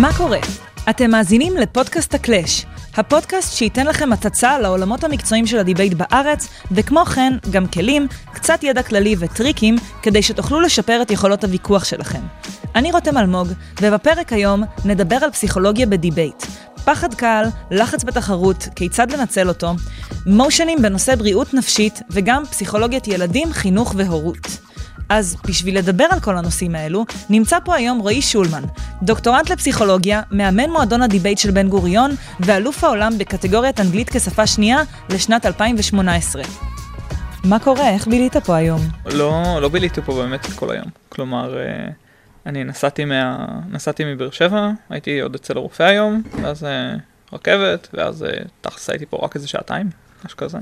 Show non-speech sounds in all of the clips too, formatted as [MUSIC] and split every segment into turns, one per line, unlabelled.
מה קורה? אתם מאזינים לפודקאסט הקלאש, הפודקאסט שייתן לכם הצצה לעולמות המקצועיים של הדיבייט בארץ, וכמו כן, גם כלים, קצת ידע כללי וטריקים, כדי שתוכלו לשפר את יכולות הוויכוח שלכם. אני רותם אלמוג, ובפרק היום נדבר על פסיכולוגיה בדיבייט. פחד קהל, לחץ בתחרות, כיצד לנצל אותו, מושנים בנושא בריאות נפשית, וגם פסיכולוגיית ילדים, חינוך והורות. אז בשביל לדבר על כל הנושאים האלו, נמצא פה היום רועי שולמן, דוקטורנט לפסיכולוגיה, מאמן מועדון הדיבייט של בן גוריון, ואלוף העולם בקטגוריית אנגלית כשפה שנייה לשנת 2018. מה קורה? איך בילית פה היום?
לא, לא ביליתי פה באמת כל היום. כלומר, אה, אני נסעתי, מה... נסעתי מבאר שבע, הייתי עוד אצל הרופא היום, ואז אה, רכבת, ואז אה, תכלס הייתי פה רק איזה שעתיים, משהו כזה.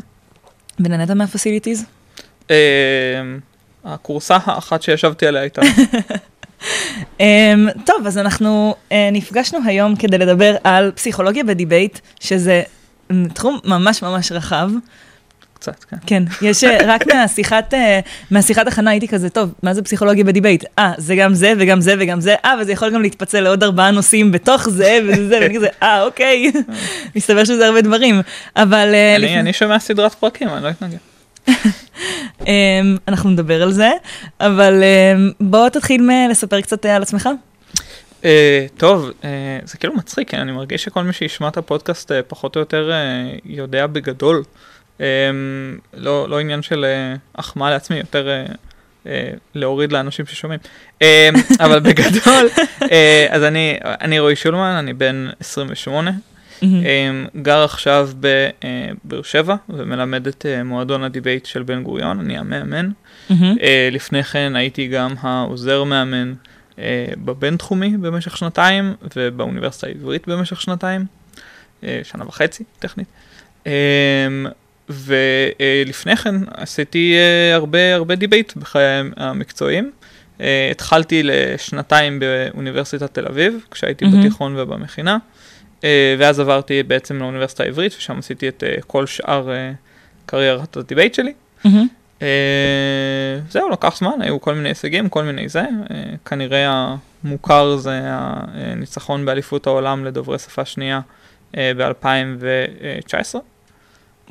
ונהנית מה facilities?
הכורסה האחת שישבתי עליה הייתה.
um, [LAUGHS] טוב, אז אנחנו uh, נפגשנו היום כדי לדבר על פסיכולוגיה בדיבייט, שזה תחום ממש ממש רחב.
קצת, כן.
כן, יש uh, רק [LAUGHS] מהשיחת, uh, מהשיחת הכנה הייתי כזה, טוב, מה זה פסיכולוגיה בדיבייט? אה, זה גם זה וגם זה וגם זה, אה, וזה יכול גם להתפצל לעוד ארבעה נושאים בתוך זה וזה זה, ואני כזה, אה, אוקיי, [LAUGHS] מסתבר שזה הרבה דברים, אבל...
אני שומע סדרת פרקים, אני לא אתנגד.
אמ, אנחנו נדבר על זה, אבל אמ, בוא תתחיל לספר קצת אה, על עצמך.
Uh, טוב, uh, זה כאילו מצחיק, אני מרגיש שכל מי שישמע את הפודקאסט uh, פחות או יותר uh, יודע בגדול. Um, לא, לא עניין של uh, החמאה לעצמי, יותר uh, uh, להוריד לאנשים ששומעים. Um, אבל בגדול, uh, [LAUGHS] אז אני, אני רועי שולמן, אני בן 28, Mm-hmm. גר עכשיו בבאר שבע ומלמד את אה, מועדון הדיבייט של בן גוריון, אני המאמן. Mm-hmm. לפני כן הייתי גם העוזר מאמן אה, בבינתחומי במשך שנתיים ובאוניברסיטה העברית במשך שנתיים, שנה וחצי טכנית. ולפני כן עשיתי הרבה הרבה דיבייט בחיי המקצועיים. התחלתי לשנתיים באוניברסיטת תל אביב, כשהייתי mm-hmm. בתיכון ובמכינה. אה, ואז עברתי בעצם לאוניברסיטה העברית, ושם עשיתי את אה, כל שאר אה, קריירת הדיבייט שלי. Mm-hmm. זהו, לקח זמן, היו כל מיני הישגים, כל מיני זה. כנראה המוכר זה הניצחון באליפות העולם לדוברי שפה שנייה ב-2019.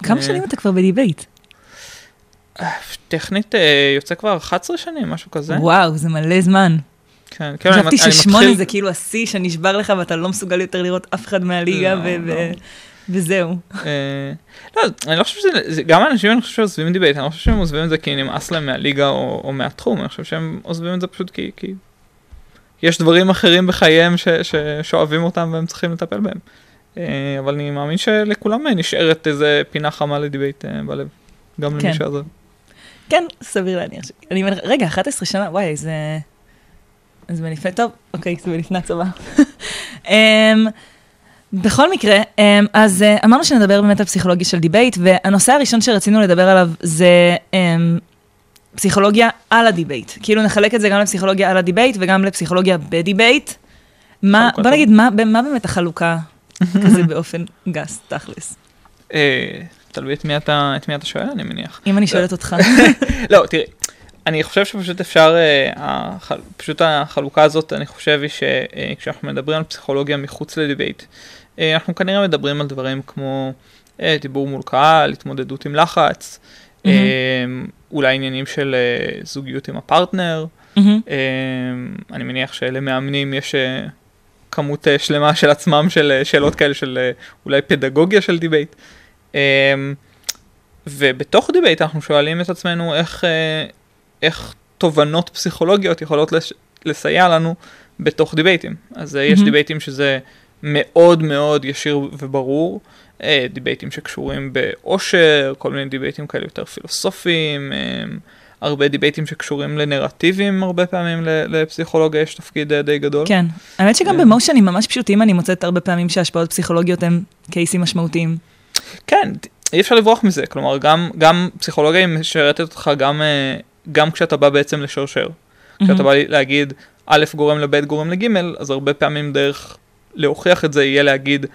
כמה שנים אתה כבר בדיבייט?
טכנית יוצא כבר 11 שנים, משהו כזה.
וואו, זה מלא זמן.
כן,
כן, חשבתי ששמונה זה כאילו השיא שנשבר לך ואתה לא מסוגל יותר לראות אף אחד מהליגה, לא, לא. וזהו.
אה, לא, אני לא חושב שזה, גם האנשים אני חושב שעוזבים דיבייט, אני לא חושב שהם עוזבים את זה כי נמאס להם מהליגה או מהתחום, אני חושב שהם עוזבים את זה פשוט כי יש דברים אחרים בחייהם ששואבים אותם והם צריכים לטפל בהם. אה, אבל אני מאמין שלכולם נשארת איזה פינה חמה לדיבייט אה, בלב, גם למי כן. שעזב.
כן, סביר להניח. אני רגע, 11 שנה, וואי, זה... אז בלפני, טוב, אוקיי, זה בלפני הצבא. um, בכל מקרה, um, אז uh, אמרנו שנדבר באמת על פסיכולוגיה של דיבייט, והנושא הראשון שרצינו לדבר עליו זה um, פסיכולוגיה על הדיבייט. כאילו נחלק את זה גם לפסיכולוגיה על הדיבייט וגם לפסיכולוגיה בדיבייט. מה, בוא נגיד, מה, מה באמת החלוקה כזה [LAUGHS] באופן גס, תכלס?
אה, תלוי את מי אתה שואל, אני מניח.
אם אני שואלת אותך. [LAUGHS]
לא, תראי. אני חושב שפשוט אפשר, אה, פשוט החלוקה הזאת, אני חושב היא שכשאנחנו מדברים על פסיכולוגיה מחוץ לדיבייט, אה, אנחנו כנראה מדברים על דברים כמו אה, דיבור מול קהל, התמודדות עם לחץ, mm-hmm. אולי עניינים של זוגיות עם הפרטנר. Mm-hmm. אני מניח שלמאמנים יש כמות שלמה של עצמם של שאלות כאלה של אולי פדגוגיה של דיבייט. ובתוך דיבייט אנחנו שואלים את עצמנו איך, איך תובנות פסיכולוגיות יכולות לש... לסייע לנו בתוך דיבייטים. אז mm-hmm. יש דיבייטים שזה מאוד מאוד ישיר וברור, אה, דיבייטים שקשורים באושר, כל מיני דיבייטים כאלה יותר פילוסופיים, אה, הרבה דיבייטים שקשורים לנרטיבים, הרבה פעמים לפסיכולוגיה יש תפקיד די גדול.
כן, האמת שגם במושנים ממש פשוטים אני מוצאת הרבה פעמים שהשפעות פסיכולוגיות הן קייסים משמעותיים.
כן, אי אפשר לברוח מזה, כלומר גם, גם פסיכולוגיה היא משרתת אותך גם גם כשאתה בא בעצם לשרשר. Mm-hmm. כשאתה בא להגיד א' גורם לב' גורם לג', אז הרבה פעמים דרך להוכיח את זה יהיה להגיד,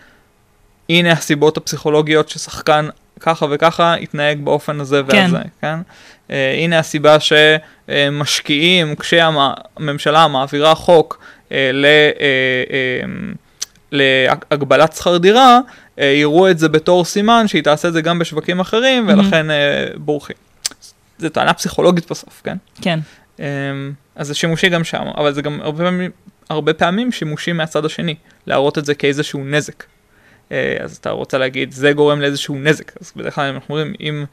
הנה הסיבות הפסיכולוגיות ששחקן ככה וככה התנהג באופן הזה כן. והזה, כן? Uh, הנה הסיבה שמשקיעים, כשהממשלה מעבירה חוק, uh, ל, אה, אה, להגבלת שכר דירה, יראו את זה בתור סימן שהיא תעשה את זה גם בשווקים אחרים, ולכן אה, בורחים. זו טענה פסיכולוגית בסוף, כן?
כן.
אמ, אז זה שימושי גם שם, אבל זה גם הרבה פעמים, הרבה פעמים שימושי מהצד השני, להראות את זה כאיזשהו נזק. אה, אז אתה רוצה להגיד, זה גורם לאיזשהו נזק. אז בדרך כלל אנחנו אומרים, אם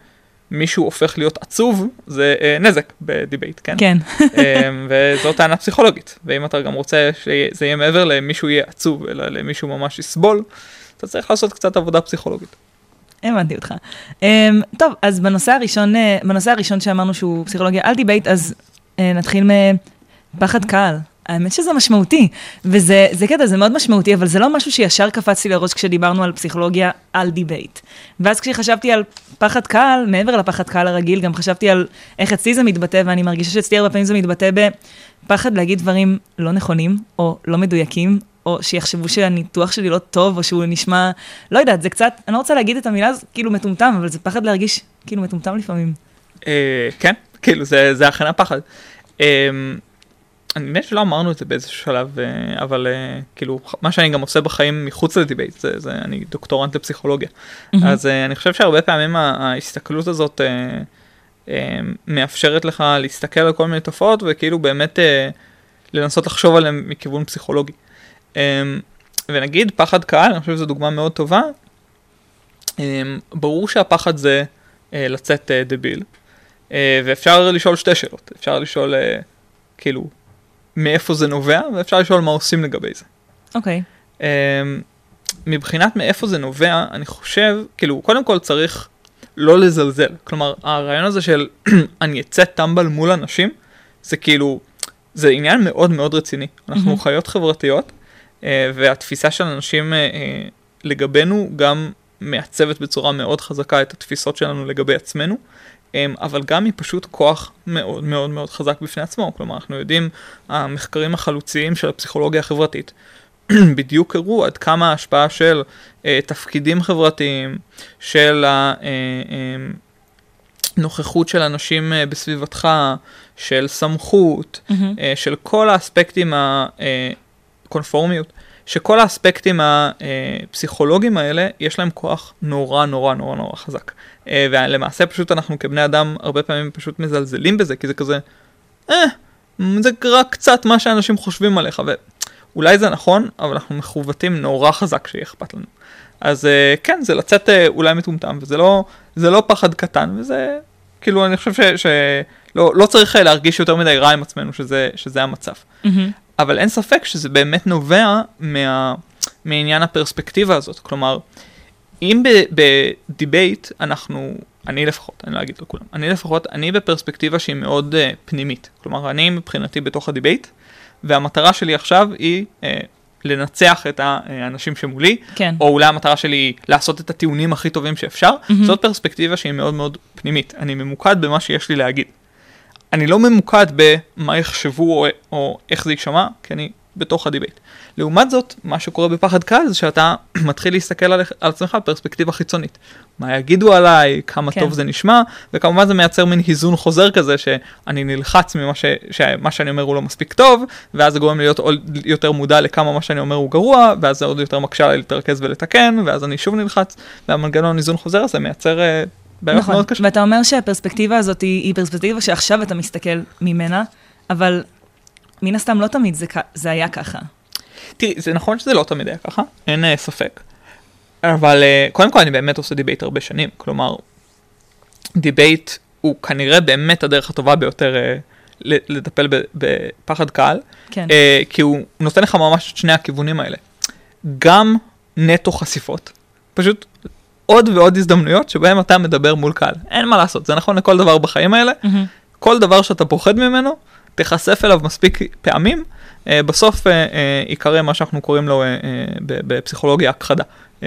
מישהו הופך להיות עצוב, זה אה, נזק בדיבייט, כן?
כן.
אמ, וזו טענה פסיכולוגית. ואם אתה גם רוצה שזה יהיה מעבר למישהו יהיה עצוב, אלא למישהו ממש יסבול, אתה צריך לעשות קצת עבודה פסיכולוגית.
הבנתי אותך. Um, טוב, אז בנושא הראשון, uh, בנושא הראשון שאמרנו שהוא פסיכולוגיה על דיבייט, אז uh, נתחיל מפחד קהל. האמת שזה משמעותי, וזה זה קטע, זה מאוד משמעותי, אבל זה לא משהו שישר קפץ לי לראש כשדיברנו על פסיכולוגיה על דיבייט. ואז כשחשבתי על פחד קהל, מעבר לפחד קהל הרגיל, גם חשבתי על איך אצלי זה מתבטא, ואני מרגישה שאצלי הרבה פעמים זה מתבטא בפחד להגיד דברים לא נכונים, או לא מדויקים, או שיחשבו שהניתוח שלי לא טוב, או שהוא נשמע, לא יודעת, זה קצת, אני לא רוצה להגיד את המילה הזאת כאילו מטומטם, אבל זה פחד להרגיש כאילו מטומטם לפעמים.
אה, כן, כאילו זה, אכן הפחד. אה, אני מבין שלא אמרנו את זה באיזשהו שלב, אה, אבל אה, כאילו, מה שאני גם עושה בחיים מחוץ לדיבייט, זה, זה אני דוקטורנט לפסיכולוגיה. Mm-hmm. אז אני חושב שהרבה פעמים ההסתכלות הזאת מאפשרת לך להסתכל על כל מיני תופעות, וכאילו באמת לנסות לחשוב עליהן מכיוון פסיכולוגי. אמ, ונגיד פחד קהל, אני חושב שזו דוגמה מאוד טובה. אמ, ברור שהפחד זה אה, לצאת אה, דביל, אה, ואפשר לשאול שתי שאלות. אפשר לשאול כאילו מאיפה זה נובע, ואפשר לשאול מה עושים לגבי זה.
אוקיי. Okay.
אמ, מבחינת מאיפה זה נובע, אני חושב, כאילו, קודם כל צריך לא לזלזל. כלומר, הרעיון הזה של [CLEARS THROAT] אני אצא טמבל מול אנשים, זה כאילו, זה עניין מאוד מאוד רציני. אנחנו mm-hmm. חיות חברתיות, והתפיסה של אנשים אה, אה, לגבינו גם מעצבת בצורה מאוד חזקה את התפיסות שלנו לגבי עצמנו, אבל גם היא פשוט כוח מאוד מאוד מאוד חזק בפני עצמו. כלומר, אנחנו יודעים, המחקרים החלוציים של הפסיכולוגיה החברתית [CLEARS THROAT] בדיוק הראו עד כמה ההשפעה של תפקידים חברתיים, של הנוכחות של אנשים בסביבתך, של סמכות, mm-hmm. של כל האספקטים קונפורמיות, שכל האספקטים הפסיכולוגיים האלה, יש להם כוח נורא נורא נורא נורא חזק. אה, ולמעשה פשוט אנחנו כבני אדם הרבה פעמים פשוט מזלזלים בזה, כי זה כזה, אה, זה רק קצת מה שאנשים חושבים עליך, ואולי זה נכון, אבל אנחנו מכוותים נורא חזק שיהיה אכפת לנו. אז אה, כן, זה לצאת אולי מטומטם, וזה לא, לא פחד קטן, וזה, כאילו, אני חושב שלא לא, לא צריך להרגיש יותר מדי רע עם עצמנו שזה, שזה המצב. Mm-hmm. אבל אין ספק שזה באמת נובע מה, מעניין הפרספקטיבה הזאת. כלומר, אם בדיבייט אנחנו, אני לפחות, אני לא אגיד לכולם, אני לפחות, אני בפרספקטיבה שהיא מאוד uh, פנימית. כלומר, אני מבחינתי בתוך הדיבייט, והמטרה שלי עכשיו היא uh, לנצח את האנשים שמולי,
כן.
או אולי המטרה שלי היא לעשות את הטיעונים הכי טובים שאפשר. Mm-hmm. זאת פרספקטיבה שהיא מאוד מאוד פנימית. אני ממוקד במה שיש לי להגיד. אני לא ממוקד במה יחשבו או, או איך זה יישמע, כי אני בתוך הדיבייט. לעומת זאת, מה שקורה בפחד קהל זה שאתה [CLEARS THROAT] מתחיל להסתכל על, על עצמך בפרספקטיבה חיצונית. מה יגידו עליי, כמה כן. טוב זה נשמע, וכמובן זה מייצר מין היזון חוזר כזה שאני נלחץ ממה ש, שמה שאני אומר הוא לא מספיק טוב, ואז זה גורם לי להיות עוד יותר מודע לכמה מה שאני אומר הוא גרוע, ואז זה עוד יותר מקשה להתרכז ולתקן, ואז אני שוב נלחץ, והמנגנון היזון חוזר הזה מייצר אה, בעיות נכון. מאוד קשה.
ואתה אומר שהפרספקטיבה הזאת היא, היא פרספקטיבה שעכשיו אתה מסתכל ממנה, אבל מן הסתם לא תמיד זה, זה היה ככה.
תראי, זה נכון שזה לא תמיד היה ככה, אין אה, ספק. אבל אה, קודם כל אני באמת עושה דיבייט הרבה שנים, כלומר, דיבייט הוא כנראה באמת הדרך הטובה ביותר אה, לטפל בפחד קהל,
כן.
אה, כי הוא נותן לך ממש את שני הכיוונים האלה. גם נטו חשיפות, פשוט עוד ועוד הזדמנויות שבהם אתה מדבר מול קהל. אין מה לעשות, זה נכון לכל דבר בחיים האלה. Mm-hmm. כל דבר שאתה פוחד ממנו, תיחשף אליו מספיק פעמים, אה, בסוף אה, אה, יקרה מה שאנחנו קוראים לו אה, אה, בפסיכולוגיה הכחדה. אה,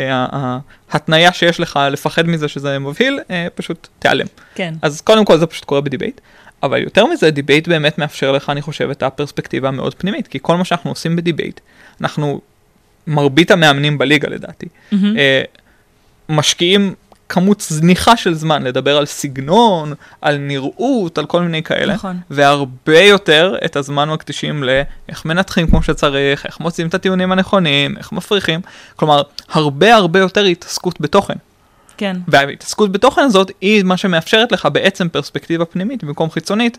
ההתניה שיש לך לפחד מזה שזה מבהיל, uh, פשוט תיעלם.
כן.
אז קודם כל זה פשוט קורה בדיבייט. אבל יותר מזה, דיבייט באמת מאפשר לך, אני חושב, את הפרספקטיבה המאוד פנימית, כי כל מה שאנחנו עושים בדיבייט, אנחנו, מרבית המאמנים בליגה לדעתי, mm-hmm. משקיעים כמות זניחה של זמן לדבר על סגנון, על נראות, על כל מיני כאלה.
נכון.
והרבה יותר את הזמן מקדישים לאיך מנתחים כמו שצריך, איך מוצאים את הטיעונים הנכונים, איך מפריחים. כלומר, הרבה הרבה יותר התעסקות בתוכן.
כן.
וההתעסקות בתוכן הזאת היא מה שמאפשרת לך בעצם פרספקטיבה פנימית במקום חיצונית,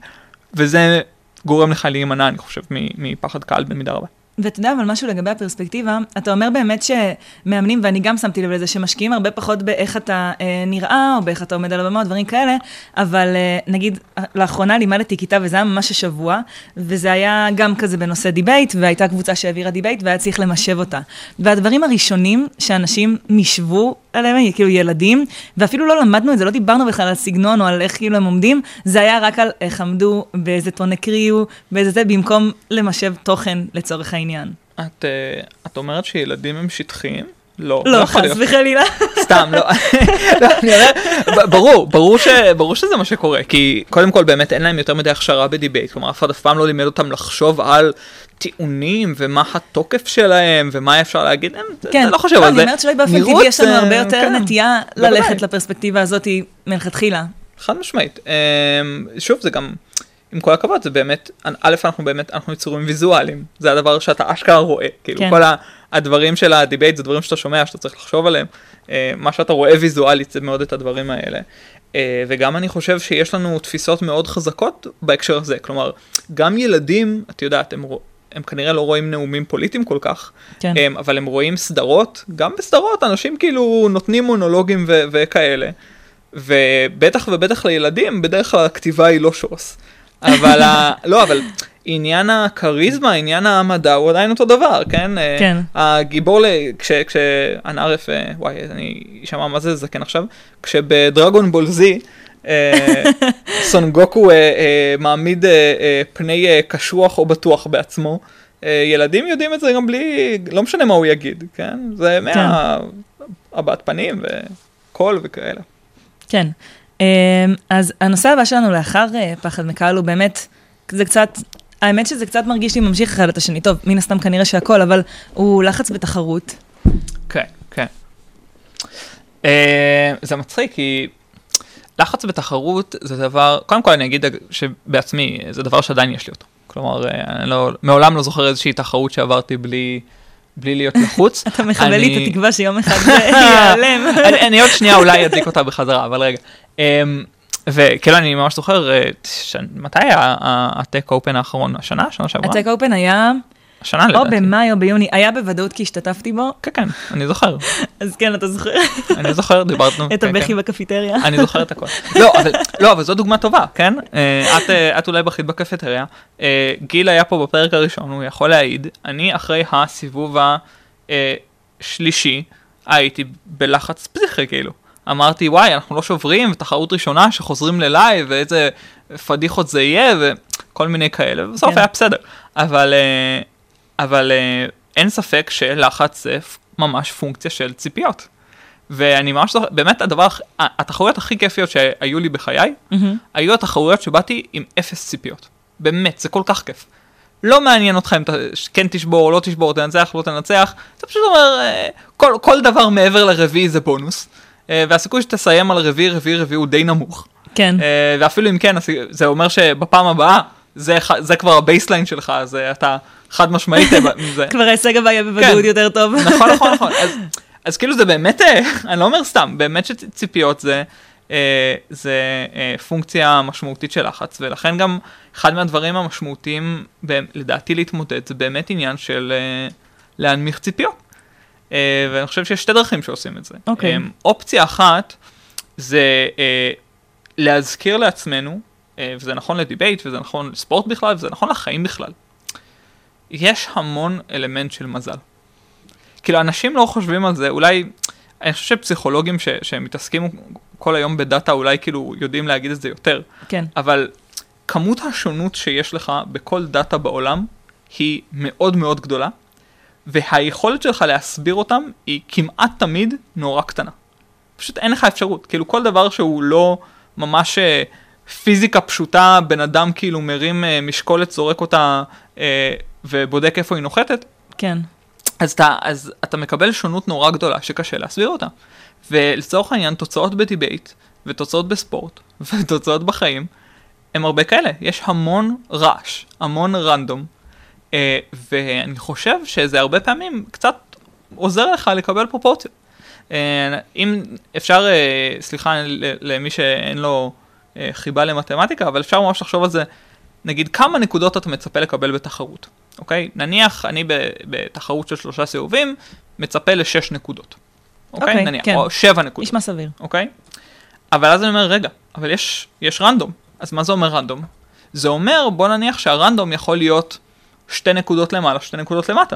וזה גורם לך להימנע, אני חושב, מפחד קהל במידה רבה.
ואתה יודע, אבל משהו לגבי הפרספקטיבה, אתה אומר באמת שמאמנים, ואני גם שמתי לב לזה, שמשקיעים הרבה פחות באיך אתה אה, נראה, או באיך אתה עומד על הבמה, דברים כאלה, אבל אה, נגיד, לאחרונה לימדתי כיתה, וזה היה ממש השבוע, וזה היה גם כזה בנושא דיבייט, והייתה קבוצה שהעבירה דיבייט, והיה צריך למשב אותה. והדברים הראשונים שאנשים משבו עליהם, כאילו ילדים, ואפילו לא למדנו את זה, לא דיברנו בכלל על סגנון או על איך כאילו הם עומדים, זה היה רק על איך עמדו, באיזה טון הקריאו, באיזה זה, במקום למשב תוכן לצורך העניין.
את, uh, את אומרת שילדים הם שטחיים? לא,
לא, לא חס וחלילה.
סתם, לא, לא, אני ברור, ברור, שזה מה שקורה, כי קודם כל באמת אין להם יותר מדי הכשרה בדיבייט, כלומר אף אחד אף פעם לא לימד אותם לחשוב על טיעונים ומה התוקף שלהם ומה אפשר להגיד,
כן,
לא חושב
לא,
על זה.
אני אומרת שאולי באופן טבעי יש לנו הרבה יותר כן, נטייה ללכת לפרספקטיבה הזאת מלכתחילה.
חד משמעית. אמ, שוב, זה גם, עם כל הכבוד, זה באמת, א', אנחנו באמת, אנחנו יצורים ויזואליים, זה הדבר שאתה אשכרה רואה, כאילו כן. כל הדברים של הדיבייט זה דברים שאתה שומע, שאתה צריך לחשוב עליהם, אה, מה שאתה רואה ויזואלית זה מאוד את הדברים האלה. אה, וגם אני חושב שיש לנו תפיסות מאוד חזקות בהקשר הזה, כלומר, גם ילדים, את יודעת, הם, הם כנראה לא רואים נאומים פוליטיים כל כך, כן. הם, אבל הם רואים סדרות, גם בסדרות אנשים כאילו נותנים מונולוגים ו- וכאלה, ובטח ובטח לילדים, בדרך כלל הכתיבה היא לא שוס. אבל, ה... לא, אבל עניין הכריזמה, עניין המדע הוא עדיין אותו דבר, כן?
כן.
הגיבור, כש... כשאנערף, וואי, אני אשמע מה זה זקן עכשיו, כשבדרגון בול זי, אה, [LAUGHS] סון גוקו אה, אה, מעמיד פני קשוח או בטוח בעצמו. ילדים יודעים את זה גם בלי, לא משנה מה הוא יגיד, כן? זה מהבעת כן. פנים וקול וכאלה.
כן. אז הנושא הבא שלנו לאחר פחד מקהל הוא באמת, זה קצת, האמת שזה קצת מרגיש לי ממשיך אחד את השני. טוב, מן הסתם כנראה שהכל, אבל הוא לחץ בתחרות.
כן, כן. זה מצחיק, כי לחץ בתחרות זה דבר, קודם כל אני אגיד שבעצמי, זה דבר שעדיין יש לי אותו. כלומר, אה, אני לא, מעולם לא זוכר איזושהי תחרות שעברתי בלי, בלי להיות לחוץ. [LAUGHS]
אתה מכבה לי את התקווה שיום אחד זה [LAUGHS] ייעלם.
אני עוד שנייה אולי אדליק אותה בחזרה, אבל רגע. אמ, וכאילו אני ממש זוכר, אה, מתי היה הטק אופן האחרון? השנה? השנה שעברה?
הטק אופן היה...
השנה לדעתי.
או במאי או ביוני, היה בוודאות כי השתתפתי בו.
כן, כן, אני זוכר. [LAUGHS]
אז כן, אתה זוכר.
אני זוכר, דיברנו.
את הבכי כן. בקפיטריה.
אני זוכר את הכל. לא, אבל, לא, זו דוגמה טובה, כן? אה, את, אה, את אולי בכית בקפיטריה. גיל היה פה בפרק הראשון, הוא יכול להעיד. אני אחרי הסיבוב השלישי, הייתי בלחץ פסיכי, כאילו. אמרתי, וואי, אנחנו לא שוברים, ותחרות ראשונה שחוזרים ללייב, ואיזה פדיחות זה יהיה, וכל מיני כאלה, ובסוף כן. היה בסדר. אבל... אבל uh, אין ספק שלחץ זה ממש פונקציה של ציפיות. ואני ממש זוכר, באמת הדבר, התחרויות הכי כיפיות שהיו לי בחיי, mm-hmm. היו התחרויות שבאתי עם אפס ציפיות. באמת, זה כל כך כיף. לא מעניין אותך אם אתה כן תשבור, לא תשבור, תנצח, לא תנצח, אתה פשוט אומר, אה, כל, כל דבר מעבר לרביעי זה בונוס. אה, והסיכוי שתסיים על רביעי, רביעי, רביעי הוא די נמוך.
כן.
ואפילו אם כן, זה אומר שבפעם הבאה, זה, זה כבר ה baseline שלך, אז אתה חד משמעית.
זה... [LAUGHS] כבר ההישג הבא יהיה בוודאות כן. יותר טוב.
נכון, נכון, נכון. [LAUGHS] אז, אז כאילו זה באמת, אה, אני לא אומר סתם, באמת שציפיות זה, אה, זה אה, פונקציה משמעותית של לחץ, ולכן גם אחד מהדברים המשמעותיים, לדעתי להתמודד, זה באמת עניין של להנמיך ציפיות. ואני חושב שיש שתי דרכים שעושים את זה.
אוקיי.
אופציה אחת זה להזכיר לעצמנו, וזה נכון לדיבייט, וזה נכון לספורט בכלל, וזה נכון לחיים בכלל. יש המון אלמנט של מזל. כאילו, אנשים לא חושבים על זה, אולי, אני חושב שפסיכולוגים ש, שמתעסקים כל היום בדאטה, אולי כאילו יודעים להגיד את זה יותר.
כן.
אבל כמות השונות שיש לך בכל דאטה בעולם היא מאוד מאוד גדולה, והיכולת שלך להסביר אותם היא כמעט תמיד נורא קטנה. פשוט אין לך אפשרות, כאילו כל דבר שהוא לא ממש אה, פיזיקה פשוטה, בן אדם כאילו מרים אה, משקולת, זורק אותה אה, ובודק איפה היא נוחתת,
כן.
אז אתה, אז אתה מקבל שונות נורא גדולה שקשה להסביר אותה. ולצורך העניין, תוצאות בדיבייט, ותוצאות בספורט, [LAUGHS] ותוצאות בחיים, הם הרבה כאלה. יש המון רעש, המון רנדום, ואני חושב שזה הרבה פעמים קצת עוזר לך לקבל פרופורציות. אה, אם אפשר, אה, סליחה למי שאין לו אה, חיבה למתמטיקה, אבל אפשר ממש לחשוב על זה, נגיד כמה נקודות אתה מצפה לקבל בתחרות, אוקיי? נניח אני בתחרות של שלושה סיבובים, מצפה לשש נקודות. אוקיי?
אוקיי,
נניח,
כן.
או שבע נקודות.
נשמע סביר.
אוקיי? אבל אז אני אומר, רגע, אבל יש, יש רנדום. אז מה זה אומר רנדום? זה אומר, בוא נניח שהרנדום יכול להיות שתי נקודות למעלה, שתי נקודות למטה.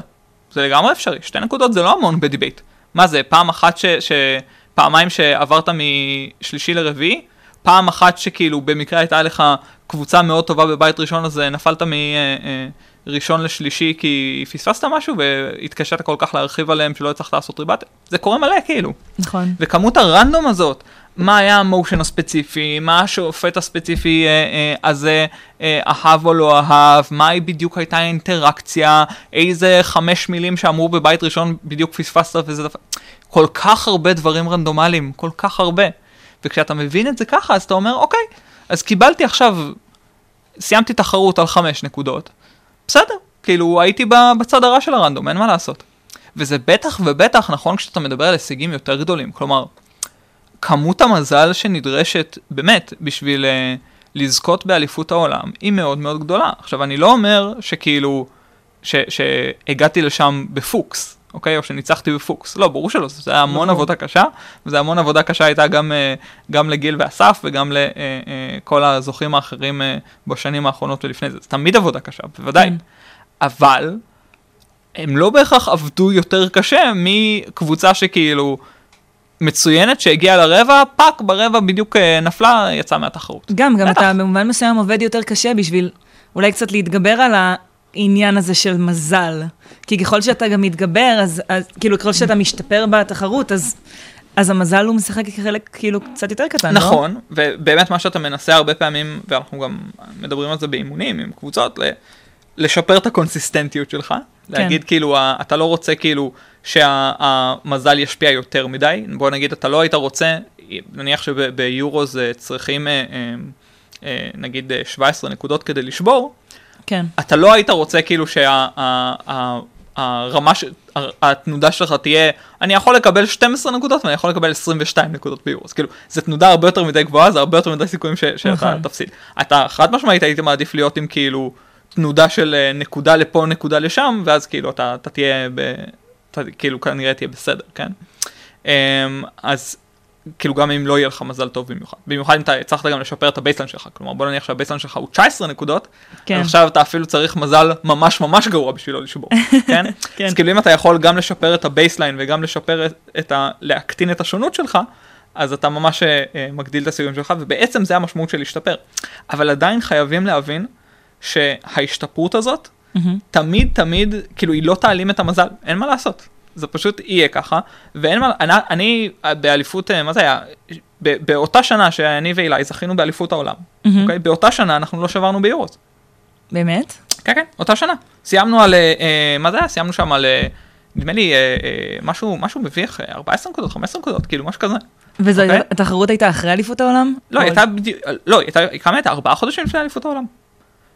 זה לגמרי אפשרי, שתי נקודות זה לא המון בדיבייט. מה זה, פעם אחת ש... ש... פעמיים שעברת משלישי לרביעי, פעם אחת שכאילו במקרה הייתה לך קבוצה מאוד טובה בבית ראשון, אז אה, נפלת מראשון לשלישי כי פספסת משהו והתקשית כל כך להרחיב עליהם שלא הצלחת לעשות ריבט. זה קורה מלא כאילו.
נכון.
וכמות הרנדום הזאת, מה היה המושן הספציפי, מה השופט הספציפי אה, אה, הזה אה, אהב או לא אהב, מהי בדיוק הייתה האינטראקציה, איזה חמש מילים שאמרו בבית ראשון בדיוק פספסת וזה דבר, כל כך הרבה דברים רנדומליים, כל כך הרבה. וכשאתה מבין את זה ככה, אז אתה אומר, אוקיי, אז קיבלתי עכשיו, סיימתי תחרות על חמש נקודות, בסדר, כאילו הייתי בצד הרע של הרנדום, אין מה לעשות. וזה בטח ובטח נכון כשאתה מדבר על הישגים יותר גדולים, כלומר, כמות המזל שנדרשת באמת בשביל uh, לזכות באליפות העולם היא מאוד מאוד גדולה. עכשיו, אני לא אומר שכאילו, ש, שהגעתי לשם בפוקס, אוקיי? או שניצחתי בפוקס. לא, ברור שלא, זה היה המון
נכון.
עבודה קשה, וזה המון עבודה קשה הייתה גם, uh, גם לגיל ואסף וגם לכל uh, uh, הזוכים האחרים uh, בשנים האחרונות ולפני זה. זה תמיד עבודה קשה, בוודאי.
כן.
אבל הם לא בהכרח עבדו יותר קשה מקבוצה שכאילו מצוינת שהגיעה לרבע, fuck, ברבע בדיוק אה, נפלה, יצאה מהתחרות.
גם, גם. אתה במובן מסוים עובד יותר קשה בשביל אולי קצת להתגבר על העניין הזה של מזל. כי ככל שאתה גם מתגבר, אז, אז כאילו, ככל שאתה משתפר בתחרות, אז, אז המזל הוא משחק כחלק כאילו קצת יותר קטן, לא?
נכון, ובאמת מה שאתה מנסה הרבה פעמים, ואנחנו גם מדברים על זה באימונים עם קבוצות, לשפר את הקונסיסטנטיות שלך. להגיד כאילו, אתה לא רוצה כאילו שהמזל ישפיע יותר מדי. בוא נגיד, אתה לא היית רוצה, נניח שביורו זה צריכים אה, אה, אה, נגיד אה, 17 נקודות כדי לשבור,
כן.
אתה לא היית רוצה כאילו שהרמה, ש... התנודה שלך תהיה, אני יכול לקבל 12 נקודות ואני יכול לקבל 22 נקודות ביורו, אז כאילו, זו תנודה הרבה יותר מדי גבוהה, זה הרבה יותר מדי סיכויים ש... שאתה
נכון.
תפסיד. אתה חד משמעית הייתי מעדיף להיות עם כאילו תנודה של נקודה לפה, נקודה לשם, ואז כאילו אתה, אתה תהיה, ב... כאילו כנראה תהיה בסדר, כן? אמ, אז כאילו גם אם לא יהיה לך מזל טוב במיוחד. במיוחד אם אתה הצלחת גם לשפר את ה baseline שלך, כלומר בוא נניח שה baseline שלך הוא 19 נקודות,
כן.
עכשיו אתה אפילו צריך מזל ממש ממש גרוע בשביל לא לשבור, [LAUGHS] כן?
כן.
אז כאילו אם אתה יכול גם לשפר את ה baseline וגם לשפר את- את ה... להקטין את השונות שלך, אז אתה ממש אה, אה, מגדיל את הסיכויים שלך, ובעצם זה המשמעות של להשתפר. אבל עדיין חייבים להבין שההשתפרות הזאת. תמיד תמיד, כאילו היא לא תעלים את המזל, אין מה לעשות. זה פשוט יהיה ככה, ואין מה, אני, אני באליפות, אה, מה זה היה? ב- באותה שנה שאני ואילי זכינו באליפות העולם,
מהמם.
אוקיי? באותה שנה אנחנו לא שברנו ביורוס.
באמת?
כן, כן, אותה שנה. סיימנו על, אה, אה, מה זה היה? סיימנו שם על, אה, נדמה לי, אה, אה, משהו, משהו מביך, אה, 14 נקודות, 15 נקודות, כאילו, משהו כזה.
וזו
אוקיי.
התחרות הייתה אחרי אליפות העולם?
לא, היא הייתה בדיוק, לא, היא הייתה, כמה הייתה? ארבעה חודשים לפני אליפות העולם.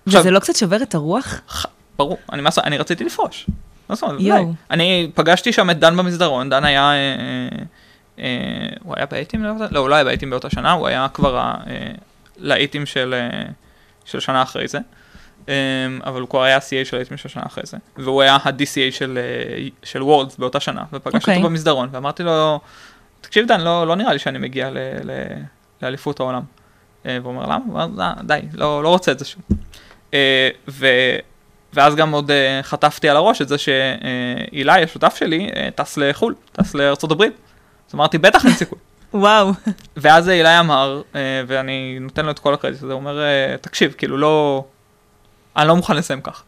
וזה
עכשיו-
לא קצת שובר את הרוח?
ח- ברור, אני, זאת- אני רציתי לפרוש. אני פגשתי שם את דן במסדרון, דן היה, אה, אה, אה, הוא היה באייטים? לא, הוא לא היה באייטים באותה שנה, הוא היה כבר הלהיטים של, של שנה אחרי זה. אבל הוא כבר היה CA של להיטים של שנה אחרי זה. והוא היה ה-DCA של, של וורלדס באותה שנה, ופגשתי
אוקיי.
אותו במסדרון, ואמרתי לו, תקשיב דן, לא, לא נראה לי שאני מגיע ל, ל, לאליפות העולם. והוא אומר, למה? הוא "אה, די, לא, לא רוצה את זה שוב. ו... ואז גם עוד uh, חטפתי על הראש את זה שאילי, השותף שלי, uh, טס לחו"ל, טס לארצות הברית. אז אמרתי, בטח אין סיכוי. [LAUGHS]
וואו.
ואז אילי אמר, uh, ואני נותן לו את כל הקרדיט הזה, הוא אומר, תקשיב, כאילו לא, אני לא מוכן לסיים ככה.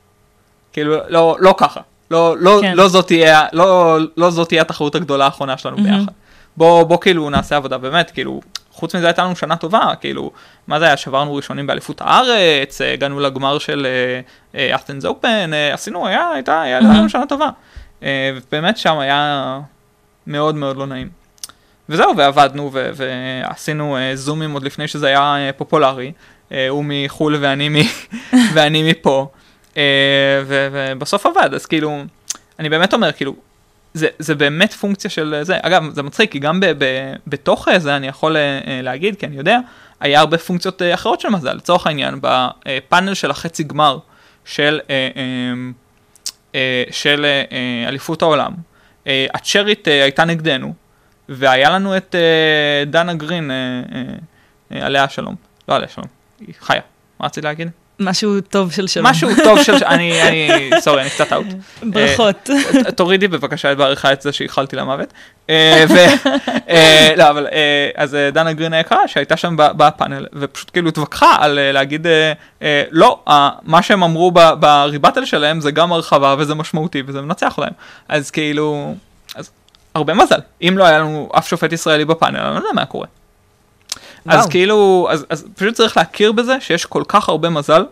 כאילו, לא, לא ככה. לא, לא,
כן.
לא, זאת תהיה, לא, לא זאת תהיה התחרות הגדולה האחרונה שלנו
מהמם.
ביחד. בוא, בוא כאילו נעשה עבודה, באמת, כאילו, חוץ מזה הייתה לנו שנה טובה, כאילו, מה זה היה, שברנו ראשונים באליפות הארץ, אה, הגענו לגמר של אסטנס אופן, עשינו, היה, הייתה, היה. לנו שנה טובה. אה, ובאמת שם היה מאוד מאוד לא נעים. וזהו, ועבדנו ו- ועשינו זומים עוד לפני שזה היה פופולרי. הוא מחו"ל ואני, מ- [LAUGHS] ואני מפה. ובסוף עבד, אז כאילו, אני באמת אומר, כאילו, זה, זה באמת פונקציה של זה. אגב, זה מצחיק, כי גם ב- ב- בתוך זה אני יכול uh, להגיד, כי אני יודע, היה הרבה פונקציות אחרות של מזל. לצורך העניין, בפאנל של החצי גמר של, uh, של אליפות העולם, הצ'רית הייתה נגדנו, והיה לנו את דנה גרין, עליה שלום. לא עליה שלום, היא חיה. מה רציתי להגיד?
משהו טוב של שלום.
משהו טוב של... אני, אני, סורי, אני קצת אאוט.
ברכות.
תורידי בבקשה את בעריכה את זה שהאכלתי למוות. ו... לא, אבל אז דנה גרין היקרה שהייתה שם בפאנל, ופשוט כאילו התווכחה על להגיד, לא, מה שהם אמרו בריבטל שלהם זה גם הרחבה וזה משמעותי וזה מנצח להם. אז כאילו, אז הרבה מזל. אם לא היה לנו אף שופט ישראלי בפאנל, אני לא יודע מה קורה. אז כאילו, אז, אז פשוט צריך להכיר בזה שיש כל כך הרבה מזל,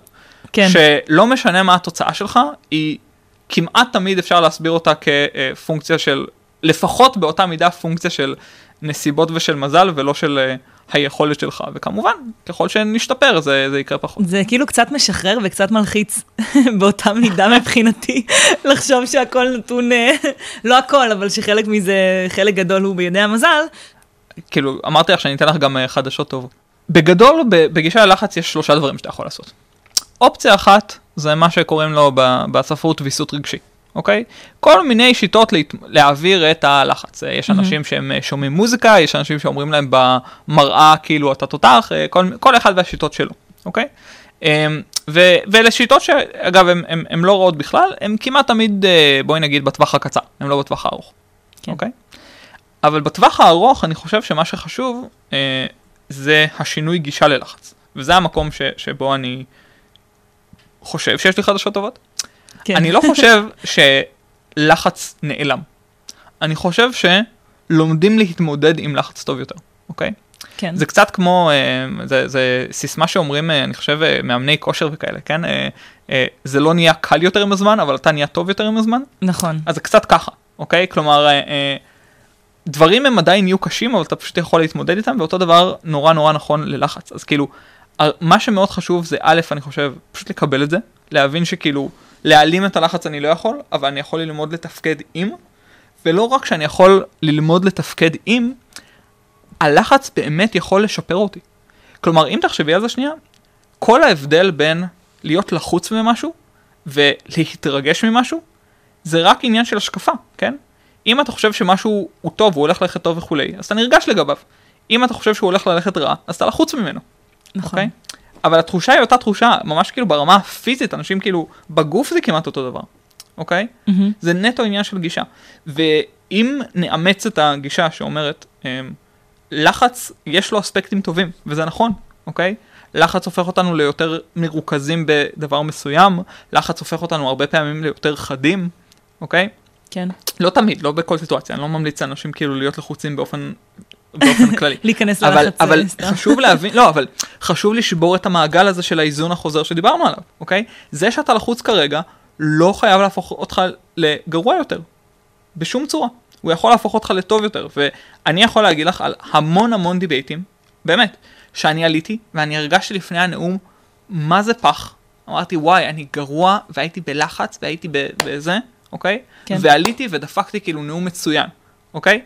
כן.
שלא משנה מה התוצאה שלך, היא כמעט תמיד אפשר להסביר אותה כפונקציה של, לפחות באותה מידה פונקציה של נסיבות ושל מזל, ולא של uh, היכולת שלך, וכמובן, ככל שנשתפר זה, זה יקרה פחות.
זה כאילו קצת משחרר וקצת מלחיץ [LAUGHS] באותה מידה [LAUGHS] מבחינתי, לחשוב שהכל נתון, אה, לא הכל, אבל שחלק מזה, חלק גדול הוא בידי המזל.
כאילו, אמרתי לך שאני אתן לך גם uh, חדשות טובות. בגדול, בגישה ללחץ יש שלושה דברים שאתה יכול לעשות. אופציה אחת זה מה שקוראים לו בספרות ויסות רגשי, אוקיי? כל מיני שיטות לה, להעביר את הלחץ. יש אנשים mm-hmm. שהם שומעים מוזיקה, יש אנשים שאומרים להם במראה כאילו אתה תותח, כל, כל אחד והשיטות שלו, אוקיי? ו, ואלה שיטות שאגב הן לא רעות בכלל, הן כמעט תמיד בואי נגיד בטווח הקצר, הן לא בטווח הארוך, כן. אוקיי? אבל בטווח הארוך אני חושב שמה שחשוב אה, זה השינוי גישה ללחץ. וזה המקום ש, שבו אני חושב שיש לי חדשות טובות. כן. אני לא חושב [LAUGHS] שלחץ נעלם. אני חושב שלומדים להתמודד עם לחץ טוב יותר, אוקיי?
כן.
זה קצת כמו, אה, זה, זה סיסמה שאומרים, אה, אני חושב, אה, מאמני כושר וכאלה, כן? אה, אה, זה לא נהיה קל יותר עם הזמן, אבל אתה נהיה טוב יותר עם הזמן.
נכון.
אז זה קצת ככה, אוקיי? כלומר, אה, אה, דברים הם עדיין יהיו קשים, אבל אתה פשוט יכול להתמודד איתם, ואותו דבר נורא נורא נכון ללחץ. אז כאילו, מה שמאוד חשוב זה א', אני חושב, פשוט לקבל את זה, להבין שכאילו, להעלים את הלחץ אני לא יכול, אבל אני יכול ללמוד לתפקד עם, ולא רק שאני יכול ללמוד לתפקד עם, הלחץ באמת יכול לשפר אותי. כלומר, אם תחשבי על זה שנייה, כל ההבדל בין להיות לחוץ ממשהו ולהתרגש ממשהו, זה רק עניין של השקפה, כן? אם אתה חושב שמשהו הוא טוב, הוא הולך ללכת טוב וכולי, אז אתה נרגש לגביו. אם אתה חושב שהוא הולך ללכת רע, אז אתה לחוץ ממנו.
נכון. Okay?
אוקיי? אבל התחושה היא אותה תחושה, ממש כאילו ברמה הפיזית, אנשים כאילו, בגוף זה כמעט אותו דבר, אוקיי? Okay? Mm-hmm. זה נטו עניין של גישה. ואם נאמץ את הגישה שאומרת, אמ, לחץ, יש לו אספקטים טובים, וזה נכון, אוקיי? לחץ הופך אותנו ליותר מרוכזים בדבר מסוים, לחץ הופך אותנו הרבה פעמים ליותר חדים, אוקיי?
כן.
לא תמיד, לא בכל סיטואציה, אני לא ממליץ לאנשים כאילו להיות לחוצים באופן, באופן כללי. [LAUGHS]
להיכנס
אבל,
ללחץ
אבל
סתם.
חשוב להבין, לא, אבל חשוב לשבור את המעגל הזה של האיזון החוזר שדיברנו עליו, אוקיי? זה שאתה לחוץ כרגע, לא חייב להפוך אותך לגרוע יותר, בשום צורה. הוא יכול להפוך אותך לטוב יותר, ואני יכול להגיד לך על המון המון דיבייטים, באמת, שאני עליתי ואני הרגשתי לפני הנאום מה זה פח. אמרתי וואי אני גרוע והייתי בלחץ והייתי בזה, אוקיי?
כן.
ועליתי ודפקתי כאילו נאום מצוין, אוקיי?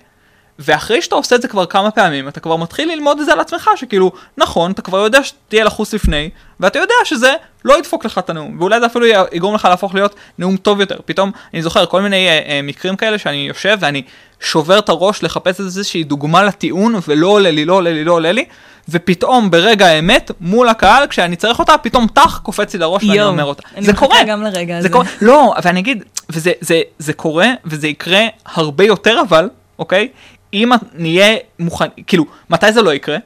ואחרי שאתה עושה את זה כבר כמה פעמים, אתה כבר מתחיל ללמוד את זה על עצמך, שכאילו, נכון, אתה כבר יודע שתהיה לחוץ לפני, ואתה יודע שזה לא ידפוק לך את הנאום, ואולי זה אפילו יגרום לך להפוך להיות נאום טוב יותר. פתאום, אני זוכר כל מיני אה, אה, מקרים כאלה שאני יושב ואני שובר את הראש לחפש איזושהי דוגמה לטיעון, ולא עולה לי, לא עולה לי, לא עולה לי, ופתאום ברגע האמת, מול הקהל, כשאני צריך אותה, פתאום טח, קופץ לי לראש ואני אומר אותה.
אני
זה קורה.
גם לרגע
זה
הזה.
קורה, לא, ואני אגיד, וזה זה, זה קורה, וזה יקרה הרבה יותר אבל, אוקיי? אם נהיה מוכן, כאילו, מתי זה לא יקרה?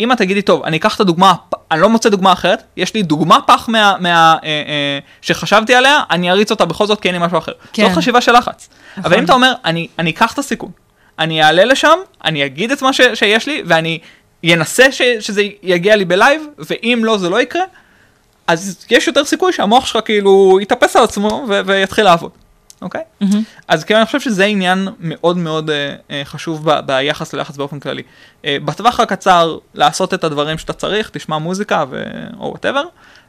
אם את תגידי, טוב, אני אקח את הדוגמה, אני לא מוצא דוגמה אחרת, יש לי דוגמה פח מה, מה, אה, אה, שחשבתי עליה, אני אריץ אותה בכל זאת כי אין לי משהו אחר.
כן.
זאת חשיבה של לחץ.
נכון.
אבל אם אתה אומר, אני, אני אקח את הסיכון, אני אעלה לשם, אני אגיד את מה ש, שיש לי, ואני אנסה ש, שזה יגיע לי בלייב, ואם לא, זה לא יקרה, אז יש יותר סיכוי שהמוח שלך כאילו יתאפס על עצמו ו- ויתחיל לעבוד. אוקיי?
מהמם.
אז כאילו אני חושב שזה עניין מאוד מאוד אה, אה, חשוב ב, ביחס ליחס באופן כללי. אה, בטווח הקצר, לעשות את הדברים שאתה צריך, תשמע מוזיקה ו... או וואטאבר.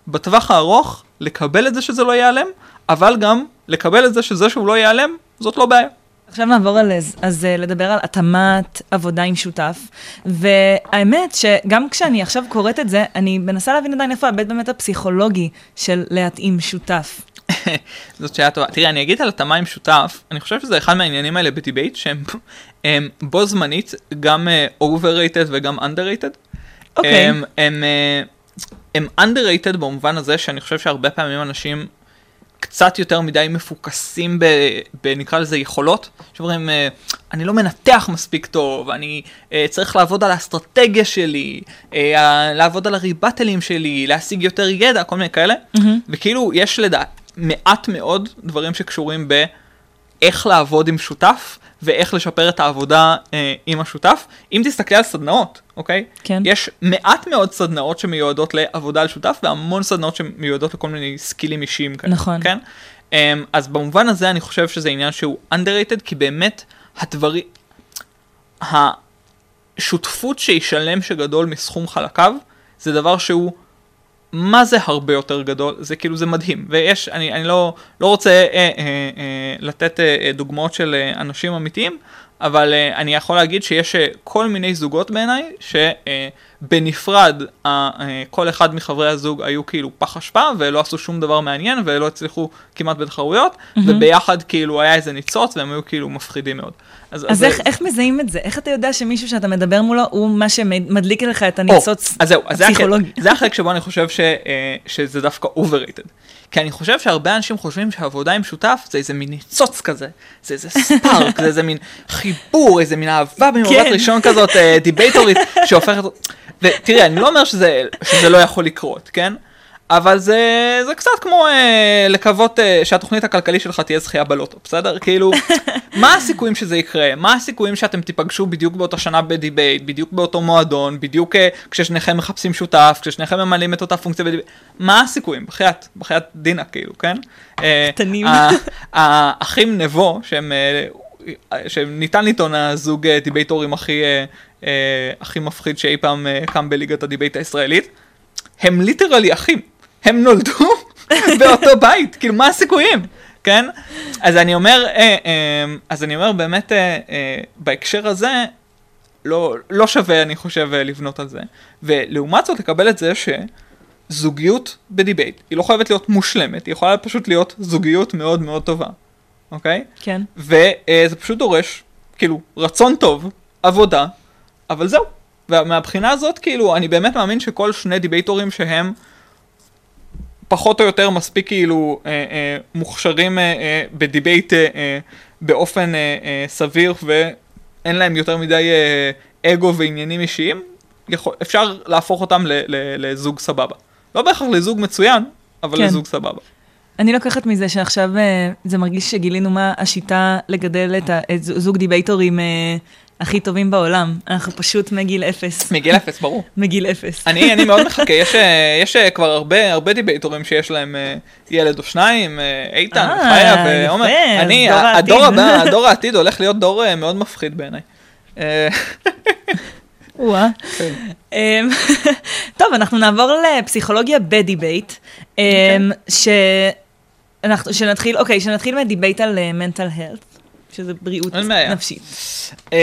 בטווח הארוך, לקבל את זה שזה לא ייעלם, אבל גם לקבל את זה שזה שהוא לא ייעלם, זאת לא בעיה.
עכשיו נעבור על אז, אז אה, לדבר על התאמת עבודה עם שותף, והאמת שגם כשאני עכשיו קוראת את זה, אני מנסה להבין עדיין איפה ההיבט באמת הפסיכולוגי של להתאים שותף. [LAUGHS]
זאת שאלה טובה. תראי, אני אגיד על התאמה עם שותף, אני חושב שזה אחד מהעניינים האלה בדיבייט, שהם הם בו זמנית גם אה, overrated וגם underrated.
אוקיי.
הם, הם, אה, הם underrated במובן הזה שאני חושב שהרבה פעמים אנשים קצת יותר מדי מפוקסים ב, ב נקרא לזה יכולות, שאומרים, אה, אני לא מנתח מספיק טוב, אני אה, צריך לעבוד על האסטרטגיה שלי, אה, לעבוד על הריבטלים שלי, להשיג יותר ידע, כל מיני כאלה,
מהמם.
וכאילו יש לדעת מעט מאוד דברים שקשורים באיך לעבוד עם שותף ואיך לשפר את העבודה אה, עם השותף. אם תסתכלי על סדנאות, אוקיי?
כן.
יש מעט מאוד סדנאות שמיועדות לעבודה על שותף והמון סדנאות שמיועדות לכל מיני סקילים אישיים כאלה.
נכון.
כן? Um, אז במובן הזה אני חושב שזה עניין שהוא underrated כי באמת הדברים, השותפות שישלם שגדול מסכום חלקיו זה דבר שהוא מה זה הרבה יותר גדול זה כאילו זה מדהים ויש אני, אני לא, לא רוצה אה, אה, אה, לתת אה, אה, דוגמאות של אה, אנשים אמיתיים אבל אה, אני יכול להגיד שיש אה, כל מיני זוגות בעיניי שבנפרד אה, אה, כל אחד מחברי הזוג היו כאילו פח אשפה ולא עשו שום דבר מעניין ולא הצליחו כמעט בתחרויות
מהמם.
וביחד כאילו היה איזה ניצוץ והם היו כאילו מפחידים מאוד.
אז
זה-
איך, איך מזהים את זה? איך אתה יודע שמישהו שאתה מדבר מולו הוא מה שמדליק לך את
או,
הניצוץ
אז זהו, אז
הפסיכולוגי?
זה החלק שבו אני חושב ש, אה, שזה דווקא overrated. כי אני חושב שהרבה אנשים חושבים שעבודה עם שותף זה איזה מין ניצוץ כזה, זה איזה ספארק, זה איזה מין חיבור, איזה מין אהבה במבט
כן.
ראשון כזאת, אה, דיבייטורית, שהופכת... ותראי, אני לא אומר שזה, שזה לא יכול לקרות, כן? אבל זה, זה קצת כמו אה, לקוות אה, שהתוכנית הכלכלית שלך תהיה זכייה בלוטו, בסדר? כאילו, [LAUGHS] מה הסיכויים שזה יקרה? מה הסיכויים שאתם תיפגשו בדיוק באותה שנה בדיבייט, בדיוק באותו מועדון, בדיוק אה, כששניכם מחפשים שותף, כששניכם ממלאים את אותה פונקציה בדיבייט? מה הסיכויים? בחייאת, בחייאת דינה כאילו, כן? אה,
קטנים.
ה- האחים נבו, שהם... אה, שניתן לטעון הזוג אה, דיבייטורים הכי, אה, אה, הכי מפחיד שאי פעם אה, קם בליגת הדיבייט הישראלית, הם literally אחים, הם נולדו [LAUGHS] באותו בית, כאילו מה הסיכויים, כן? אז אני אומר, אה, אה, אז אני אומר באמת אה, אה, בהקשר הזה, לא, לא שווה אני חושב אה, לבנות על זה, ולעומת זאת לקבל את זה שזוגיות בדיבייט, היא לא חייבת להיות מושלמת, היא יכולה פשוט להיות זוגיות מאוד מאוד טובה, אוקיי?
כן.
וזה פשוט דורש, כאילו, רצון טוב, עבודה, אבל זהו. ומהבחינה הזאת, כאילו, אני באמת מאמין שכל שני דיבייטורים שהם פחות או יותר מספיק כאילו אה, אה, מוכשרים אה, אה, בדיבייט אה, אה, באופן אה, אה, סביר ואין להם יותר מדי אה, אגו ועניינים אישיים, יכול, אפשר להפוך אותם ל, ל, לזוג סבבה. לא בהכרח לזוג מצוין, אבל
כן.
לזוג סבבה.
אני לוקחת מזה שעכשיו אה, זה מרגיש שגילינו מה השיטה לגדל את זוג דיבייטורים אה, הכי טובים בעולם. אנחנו פשוט מגיל אפס.
מגיל אפס, ברור. [LAUGHS]
מגיל אפס.
אני, אני מאוד מחכה, יש, אה, יש אה, כבר הרבה, הרבה דיבייטורים שיש להם אה, ילד או שניים, איתן, וחיה ועומר. אני, הדור. הבא, [LAUGHS] הדור העתיד הולך להיות דור מאוד מפחיד בעיניי. [LAUGHS]
וואה.
כן.
אמ, טוב, אנחנו נעבור לפסיכולוגיה בדיבייט. אמ, שאנחנו- שנתחיל, אוקיי, שנתחיל מדיבייט על mental health, שזה בריאות. נפשית.
אמ,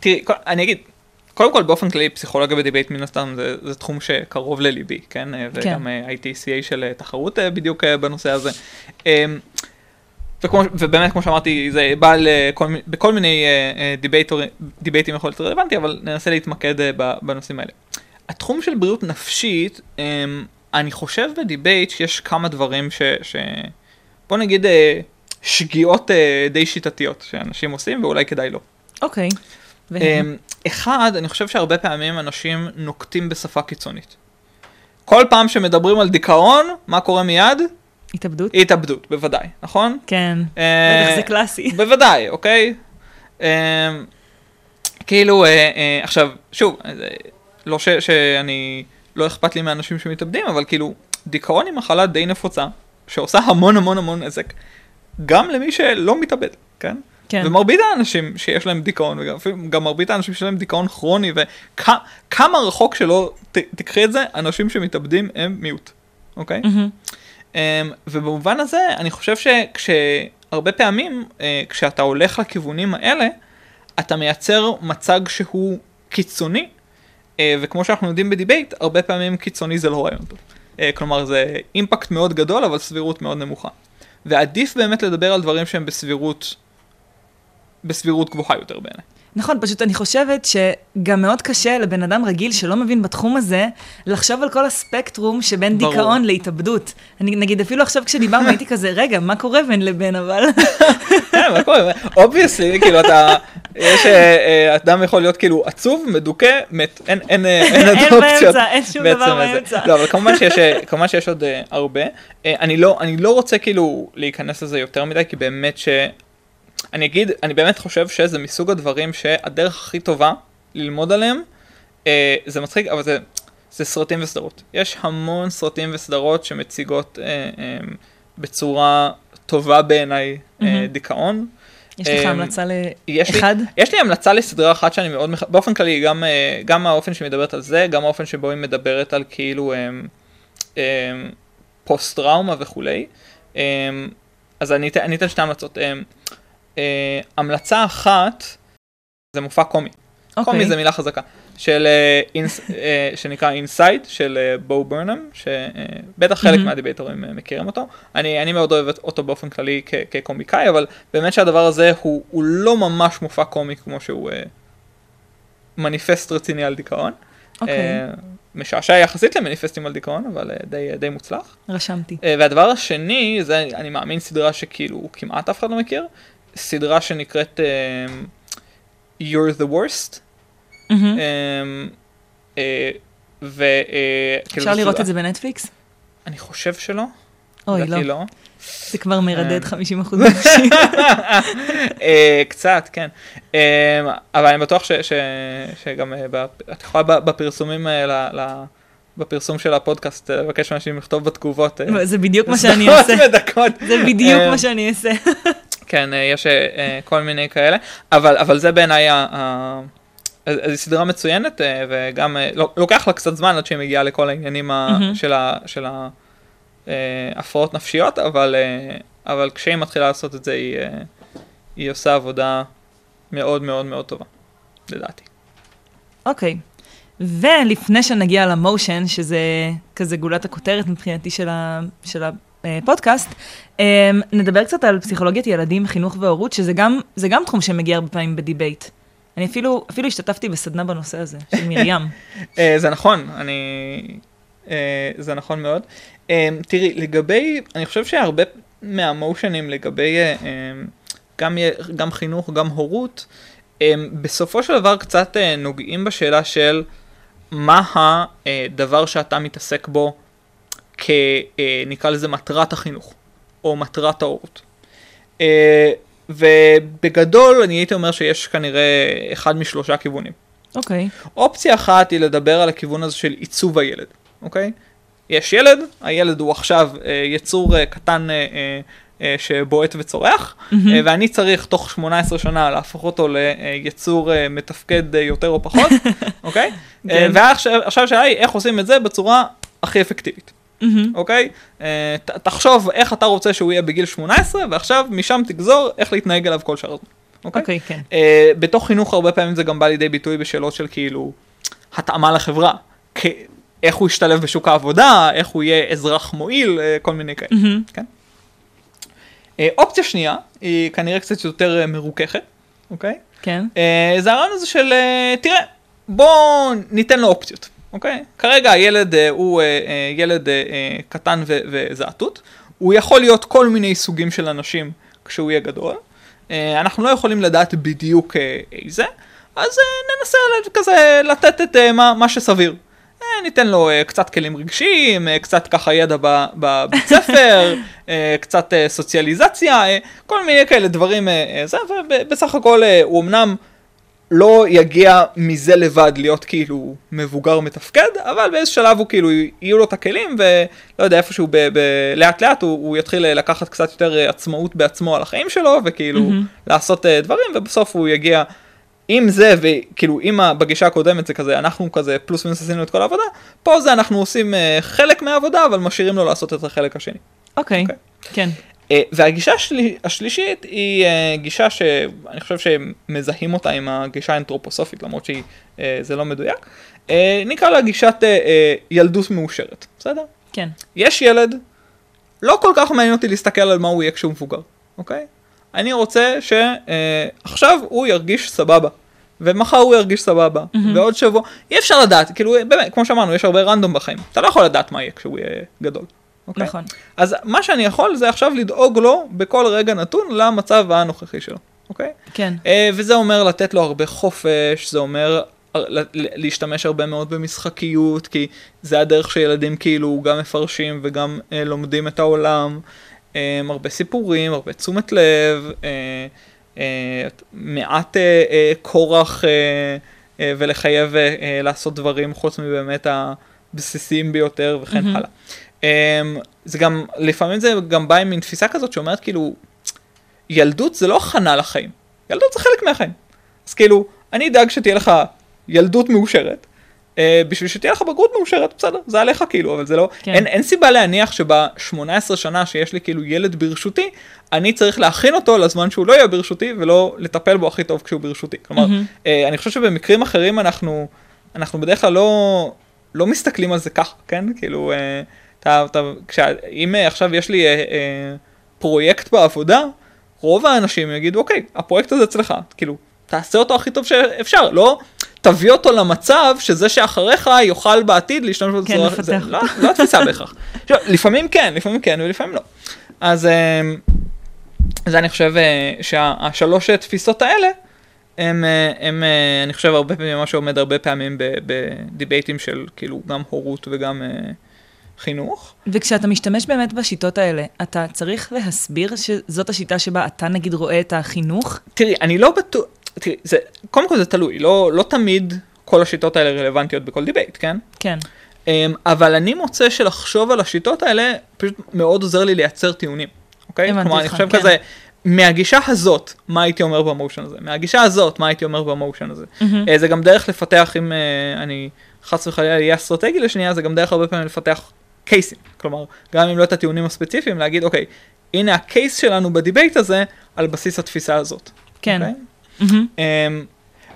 תראי, אני אגיד, קודם כל באופן כללי פסיכולוגיה בדיבייט מן הסתם זה, זה תחום שקרוב לליבי, כן? אה,
כן.
וגם אה, הייתי CA של אה, תחרות אה, בדיוק אה, בנושא הזה. אמ, וכמו, ובאמת כמו שאמרתי זה בא לכל, בכל מיני אה, אה, דיבייטורים, דיבייטים יכול להיות רלוונטי אבל ננסה להתמקד אה, בנושאים האלה. התחום של בריאות נפשית, אמ, אני חושב בדיבייט שיש כמה דברים ש... ש... בוא נגיד אה, שגיאות אה, די שיטתיות שאנשים עושים ואולי כדאי לא.
אוקיי. והם?
אמ, אחד, אני חושב שהרבה פעמים אנשים נוקטים בשפה קיצונית. כל פעם שמדברים על דיכאון, מה קורה מיד?
התאבדות?
התאבדות, בוודאי, נכון?
כן.
אה,
בטח זה קלאסי. [LAUGHS]
בוודאי, אוקיי? כאילו, אה, אה, עכשיו, שוב, אה, לא ש, שאני, לא אכפת לי מאנשים שמתאבדים, אבל כאילו, דיכאון היא מחלה די נפוצה, שעושה המון המון המון נזק. גם למי שלא מתאבד, כן?
כן.
ומרבית האנשים שיש להם דיכאון, וגם גם מרבית האנשים שיש להם דיכאון כרוני, וכמה רחוק שלא ת, תקחי את זה, אנשים שמתאבדים הם מיעוט, אוקיי?
מהמם.
Um, ובמובן הזה, אני חושב שכשהרבה פעמים, uh, כשאתה הולך לכיוונים האלה, אתה מייצר מצג שהוא קיצוני, אה, וכמו שאנחנו יודעים בדיבייט, הרבה פעמים קיצוני זה לא רעיון טוב. אה, כלומר, זה אימפקט מאוד גדול, אבל סבירות מאוד נמוכה. ועדיף באמת לדבר על דברים שהם בסבירות, בסבירות גבוהה יותר בעיניי.
נכון, פשוט אני חושבת שגם מאוד קשה לבן אדם רגיל שלא מבין בתחום הזה, לחשוב על כל הספקטרום שבין
ברור.
דיכאון להתאבדות. אני נגיד, אפילו עכשיו כשדיברנו הייתי כזה, רגע, מה קורה בין לבין אבל?
כן, [LAUGHS] מה קורה? obviously, כאילו אתה, יש, אה, אה, אדם יכול להיות כאילו עצוב, מדוכא, מת, אין, אין, אה, אין עוד
אין. באמצע, אין שום דבר. באמצע.
לא, אבל כמובן שיש, אה, כמובן שיש עוד אה, הרבה. אה, אני לא, אני לא רוצה כאילו להיכנס לזה יותר מדי, כי באמת ש... אני אגיד, אני באמת חושב שזה מסוג הדברים שהדרך הכי טובה ללמוד עליהם, אה, זה מצחיק, אבל זה, זה סרטים וסדרות. יש המון סרטים וסדרות שמציגות אה, אה, בצורה טובה בעיניי אה,
מהמם.
דיכאון.
יש לך
אמ,
המלצה לאחד?
יש לי המלצה לסדרה אחת שאני מאוד, מח... באופן כללי, גם, אה, גם האופן שהיא מדברת על זה, גם האופן שבו היא מדברת על כאילו אמ, פוסט טראומה וכולי. אז אני אני אתן שתי המלצות. אה, המלצה אחת, זה מופע קומי.
אוקיי.
קומי זה מילה חזקה. של, אה, אינס, אה, שנקרא Inside של אה, בו ברנהאם, שבטח חלק
מהמם.
מהדיבייטורים אה, מכירים אותו. אני, אני מאוד אוהב אותו באופן כללי כ- כקומיקאי, אבל באמת שהדבר הזה הוא, הוא לא ממש מופע קומי כמו שהוא אה, מניפסט רציני על דיכאון.
אוקיי,
אה, משעשע יחסית למניפסטים על דיכאון, אבל אה, די, די מוצלח.
רשמתי.
אה, והדבר השני, זה אני מאמין סדרה שכאילו כמעט אף אחד לא מכיר, סדרה שנקראת אה, You're the Worst.
מהמם.
אמ, אה, ו... אה, כאילו,
אפשר לראות
סדרה-
את זה בנטפליקס?
אני חושב שלא.
אוי, לא.
לא.
זה כבר מרדד
אה.
50 אחוז [LAUGHS] אנשים.
אה, קצת, כן. אה, אבל אני בטוח ש- ש- שגם אה, את יכולה בפרסומים, אה, בפרסום של הפודקאסט, אה, לבקש מאנשים לכתוב בתגובות. אה,
זה בדיוק מה שאני אעשה.
ודקות.
זה בדיוק
אה,
מה שאני אעשה.
כן, אה, יש אה, אה, כל מיני כאלה, אבל, אבל זה בעיניי, היא סדרה מצוינת, וגם לוקח לה קצת זמן עד שהיא מגיעה לכל העניינים
מהמם.
של ה- של ההפרעות נפשיות, אבל, אבל כשהיא מתחילה לעשות את זה, היא, היא עושה עבודה מאוד מאוד מאוד טובה, לדעתי.
אוקיי. ולפני שנגיע למושן, שזה כזה גולת הכותרת מבחינתי של, ה, של הפודקאסט, אמ, נדבר קצת על פסיכולוגיית ילדים, חינוך והורות, שזה גם, גם תחום שמגיע הרבה פעמים בדיבייט. אני אפילו, אפילו השתתפתי בסדנה בנושא הזה, של מרים. [LAUGHS]
אה, זה נכון, אני... אה, זה נכון מאוד. אה, תראי, לגבי, אני חושב שהרבה מהמושנים לגבי אה, אה, גם, גם חינוך, גם הורות, בסופו של דבר קצת נוגעים בשאלה של מה הדבר שאתה מתעסק בו כ... אה, לזה מטרת החינוך, או מטרת ההורות. אה, ובגדול אני הייתי אומר שיש כנראה אחד משלושה כיוונים.
אוקיי.
אופציה אחת היא לדבר על הכיוון הזה של עיצוב הילד, אוקיי? יש ילד, הילד הוא עכשיו אה, יצור קטן שבועט וצורח, אה, ואני צריך תוך 18 שנה להפוך אותו ליצור מתפקד יותר או פחות, [LAUGHS] אוקיי?
כן.
ועכשיו עכשיו השאלה היא איך עושים את זה בצורה הכי אפקטיבית.
מהמם.
אוקיי? אה, ת- תחשוב איך אתה רוצה שהוא יהיה בגיל 18, ועכשיו משם תגזור איך להתנהג אליו כל שאר הזמן. אוקיי?
אוקיי, כן.
אה, בתוך חינוך הרבה פעמים זה גם בא לידי ביטוי בשאלות של כאילו התאמה לחברה. כ- איך הוא ישתלב בשוק העבודה, איך הוא יהיה אזרח מועיל, אה, כל מיני כאלה.
מהמם.
כן? אה, אופציה שנייה, היא כנראה קצת יותר מרוככת, אוקיי?
כן.
אה, זה הרעיון הזה של, אה, תראה, בוא ניתן לו אופציות, אוקיי? כרגע הילד אה, הוא אה, אה, ילד אה, אה, קטן וזעתות, הוא יכול להיות כל מיני סוגים של אנשים כשהוא יהיה גדול. אה, אנחנו לא יכולים לדעת בדיוק אה, איזה, אז אה, ננסה כזה לתת את אה, מה, מה שסביר. אה, ניתן לו קצת כלים רגשיים, קצת ככה ידע בבית ספר, [LAUGHS] קצת סוציאליזציה, כל מיני כאלה דברים, זה, ובסך הכל הוא אמנם לא יגיע מזה לבד להיות כאילו מבוגר מתפקד, אבל באיזה שלב הוא כאילו, יהיו לו את הכלים, ולא יודע, איפשהו ב- ב- לאט לאט הוא, הוא יתחיל לקחת קצת יותר אה, עצמאות בעצמו על החיים שלו, וכאילו
מהמם.
לעשות אה, דברים, ובסוף הוא יגיע עם זה, וכאילו אם בגישה הקודמת זה כזה, אנחנו כזה פלוס מינוס עשינו את כל העבודה, פה זה אנחנו עושים אה, חלק מהעבודה, אבל משאירים לו לעשות את החלק השני.
אוקיי,
אוקיי.
כן.
אה, והגישה השלי, השלישית היא אה, גישה שאני חושב שמזהים אותה עם הגישה האנתרופוסופית, למרות שזה לא מדויק. אה, נקרא לה גישת אה, אה, ילדות מאושרת, בסדר?
כן.
יש ילד, לא כל כך מעניין אותי להסתכל על מה הוא יהיה כשהוא מבוגר, אוקיי? אני רוצה שעכשיו הוא ירגיש סבבה. ומחר הוא ירגיש סבבה,
מהמם.
ועוד שבוע, אי אפשר לדעת, כאילו באמת, כמו שאמרנו, יש הרבה רנדום בחיים, אתה לא יכול לדעת מה יהיה כשהוא יהיה גדול. אוקיי?
נכון.
אז מה שאני יכול זה עכשיו לדאוג לו בכל רגע נתון למצב הנוכחי שלו, אוקיי?
כן.
אה, וזה אומר לתת לו הרבה חופש, זה אומר להשתמש הרבה מאוד במשחקיות, כי זה הדרך שילדים כאילו גם מפרשים וגם אה, לומדים את העולם. אה, הרבה סיפורים, הרבה תשומת לב, אה, אה, מעט אה, אה, כורח אה, אה, ולחייב אה, לעשות דברים חוץ מבאמת הבסיסיים ביותר וכן
מהמם.
הלאה. Um, זה גם, לפעמים זה גם בא עם מין תפיסה כזאת שאומרת כאילו, ילדות זה לא הכנה לחיים, ילדות זה חלק מהחיים. אז כאילו, אני אדאג שתהיה לך ילדות מאושרת, uh, בשביל שתהיה לך בגרות מאושרת, בסדר, זה עליך כאילו, אבל זה לא,
כן.
אין, אין סיבה להניח שב-18 שנה שיש לי כאילו ילד ברשותי, אני צריך להכין אותו לזמן שהוא לא יהיה ברשותי, ולא לטפל בו הכי טוב כשהוא ברשותי. כלומר,
מהמם.
uh, אני חושב שבמקרים אחרים אנחנו, אנחנו בדרך כלל לא, לא מסתכלים על זה ככה, כן? כאילו, אה, אתה, אתה, כשה, אם אה, עכשיו יש לי אה, אה, פרויקט בעבודה, רוב האנשים יגידו, אוקיי, הפרויקט הזה אצלך, כאילו, תעשה אותו הכי טוב שאפשר, לא תביא אותו למצב שזה שאחריך יוכל בעתיד להשתמש בזה.
כן, לפתח
זה
אותו.
לא, לא התפיסה בהכרח. [LAUGHS] עכשיו, לפעמים כן, לפעמים כן ולפעמים לא. אז אה, זה אני חושב אה, שהשלוש תפיסות האלה, הם, אה, הם, אה, אני חושב, הרבה פעמים, מה שעומד הרבה פעמים בדיבייטים של כאילו גם הורות וגם אה, חינוך.
וכשאתה משתמש באמת בשיטות האלה, אתה צריך להסביר שזאת השיטה שבה אתה נגיד רואה את החינוך?
תראי, אני לא בטוח, תראי, זה, קודם כל זה תלוי, לא, לא תמיד כל השיטות האלה רלוונטיות בכל דיבייט, כן?
כן.
אמ, אבל אני מוצא שלחשוב על השיטות האלה פשוט מאוד עוזר לי לייצר טיעונים, אוקיי?
הבנתי
כלומר, אני חושב
כן.
כזה, מהגישה הזאת, מה הייתי אומר ב motion הזה? מהגישה הזאת, מה הייתי אומר ב motion הזה?
מהמם.
אה, זה גם דרך לפתח, אם אה, אני חס וחלילה אהיה אסטרטגי לשנייה, זה גם דרך הרבה פעמים לפתח קייסים. כלומר, גם אם לא את הטיעונים הספציפיים, להגיד, אוקיי, הנה ה case שלנו בדיבייט הזה, על בסיס התפיסה הזאת.
כן.
אוקיי?
מהמם.
אמ,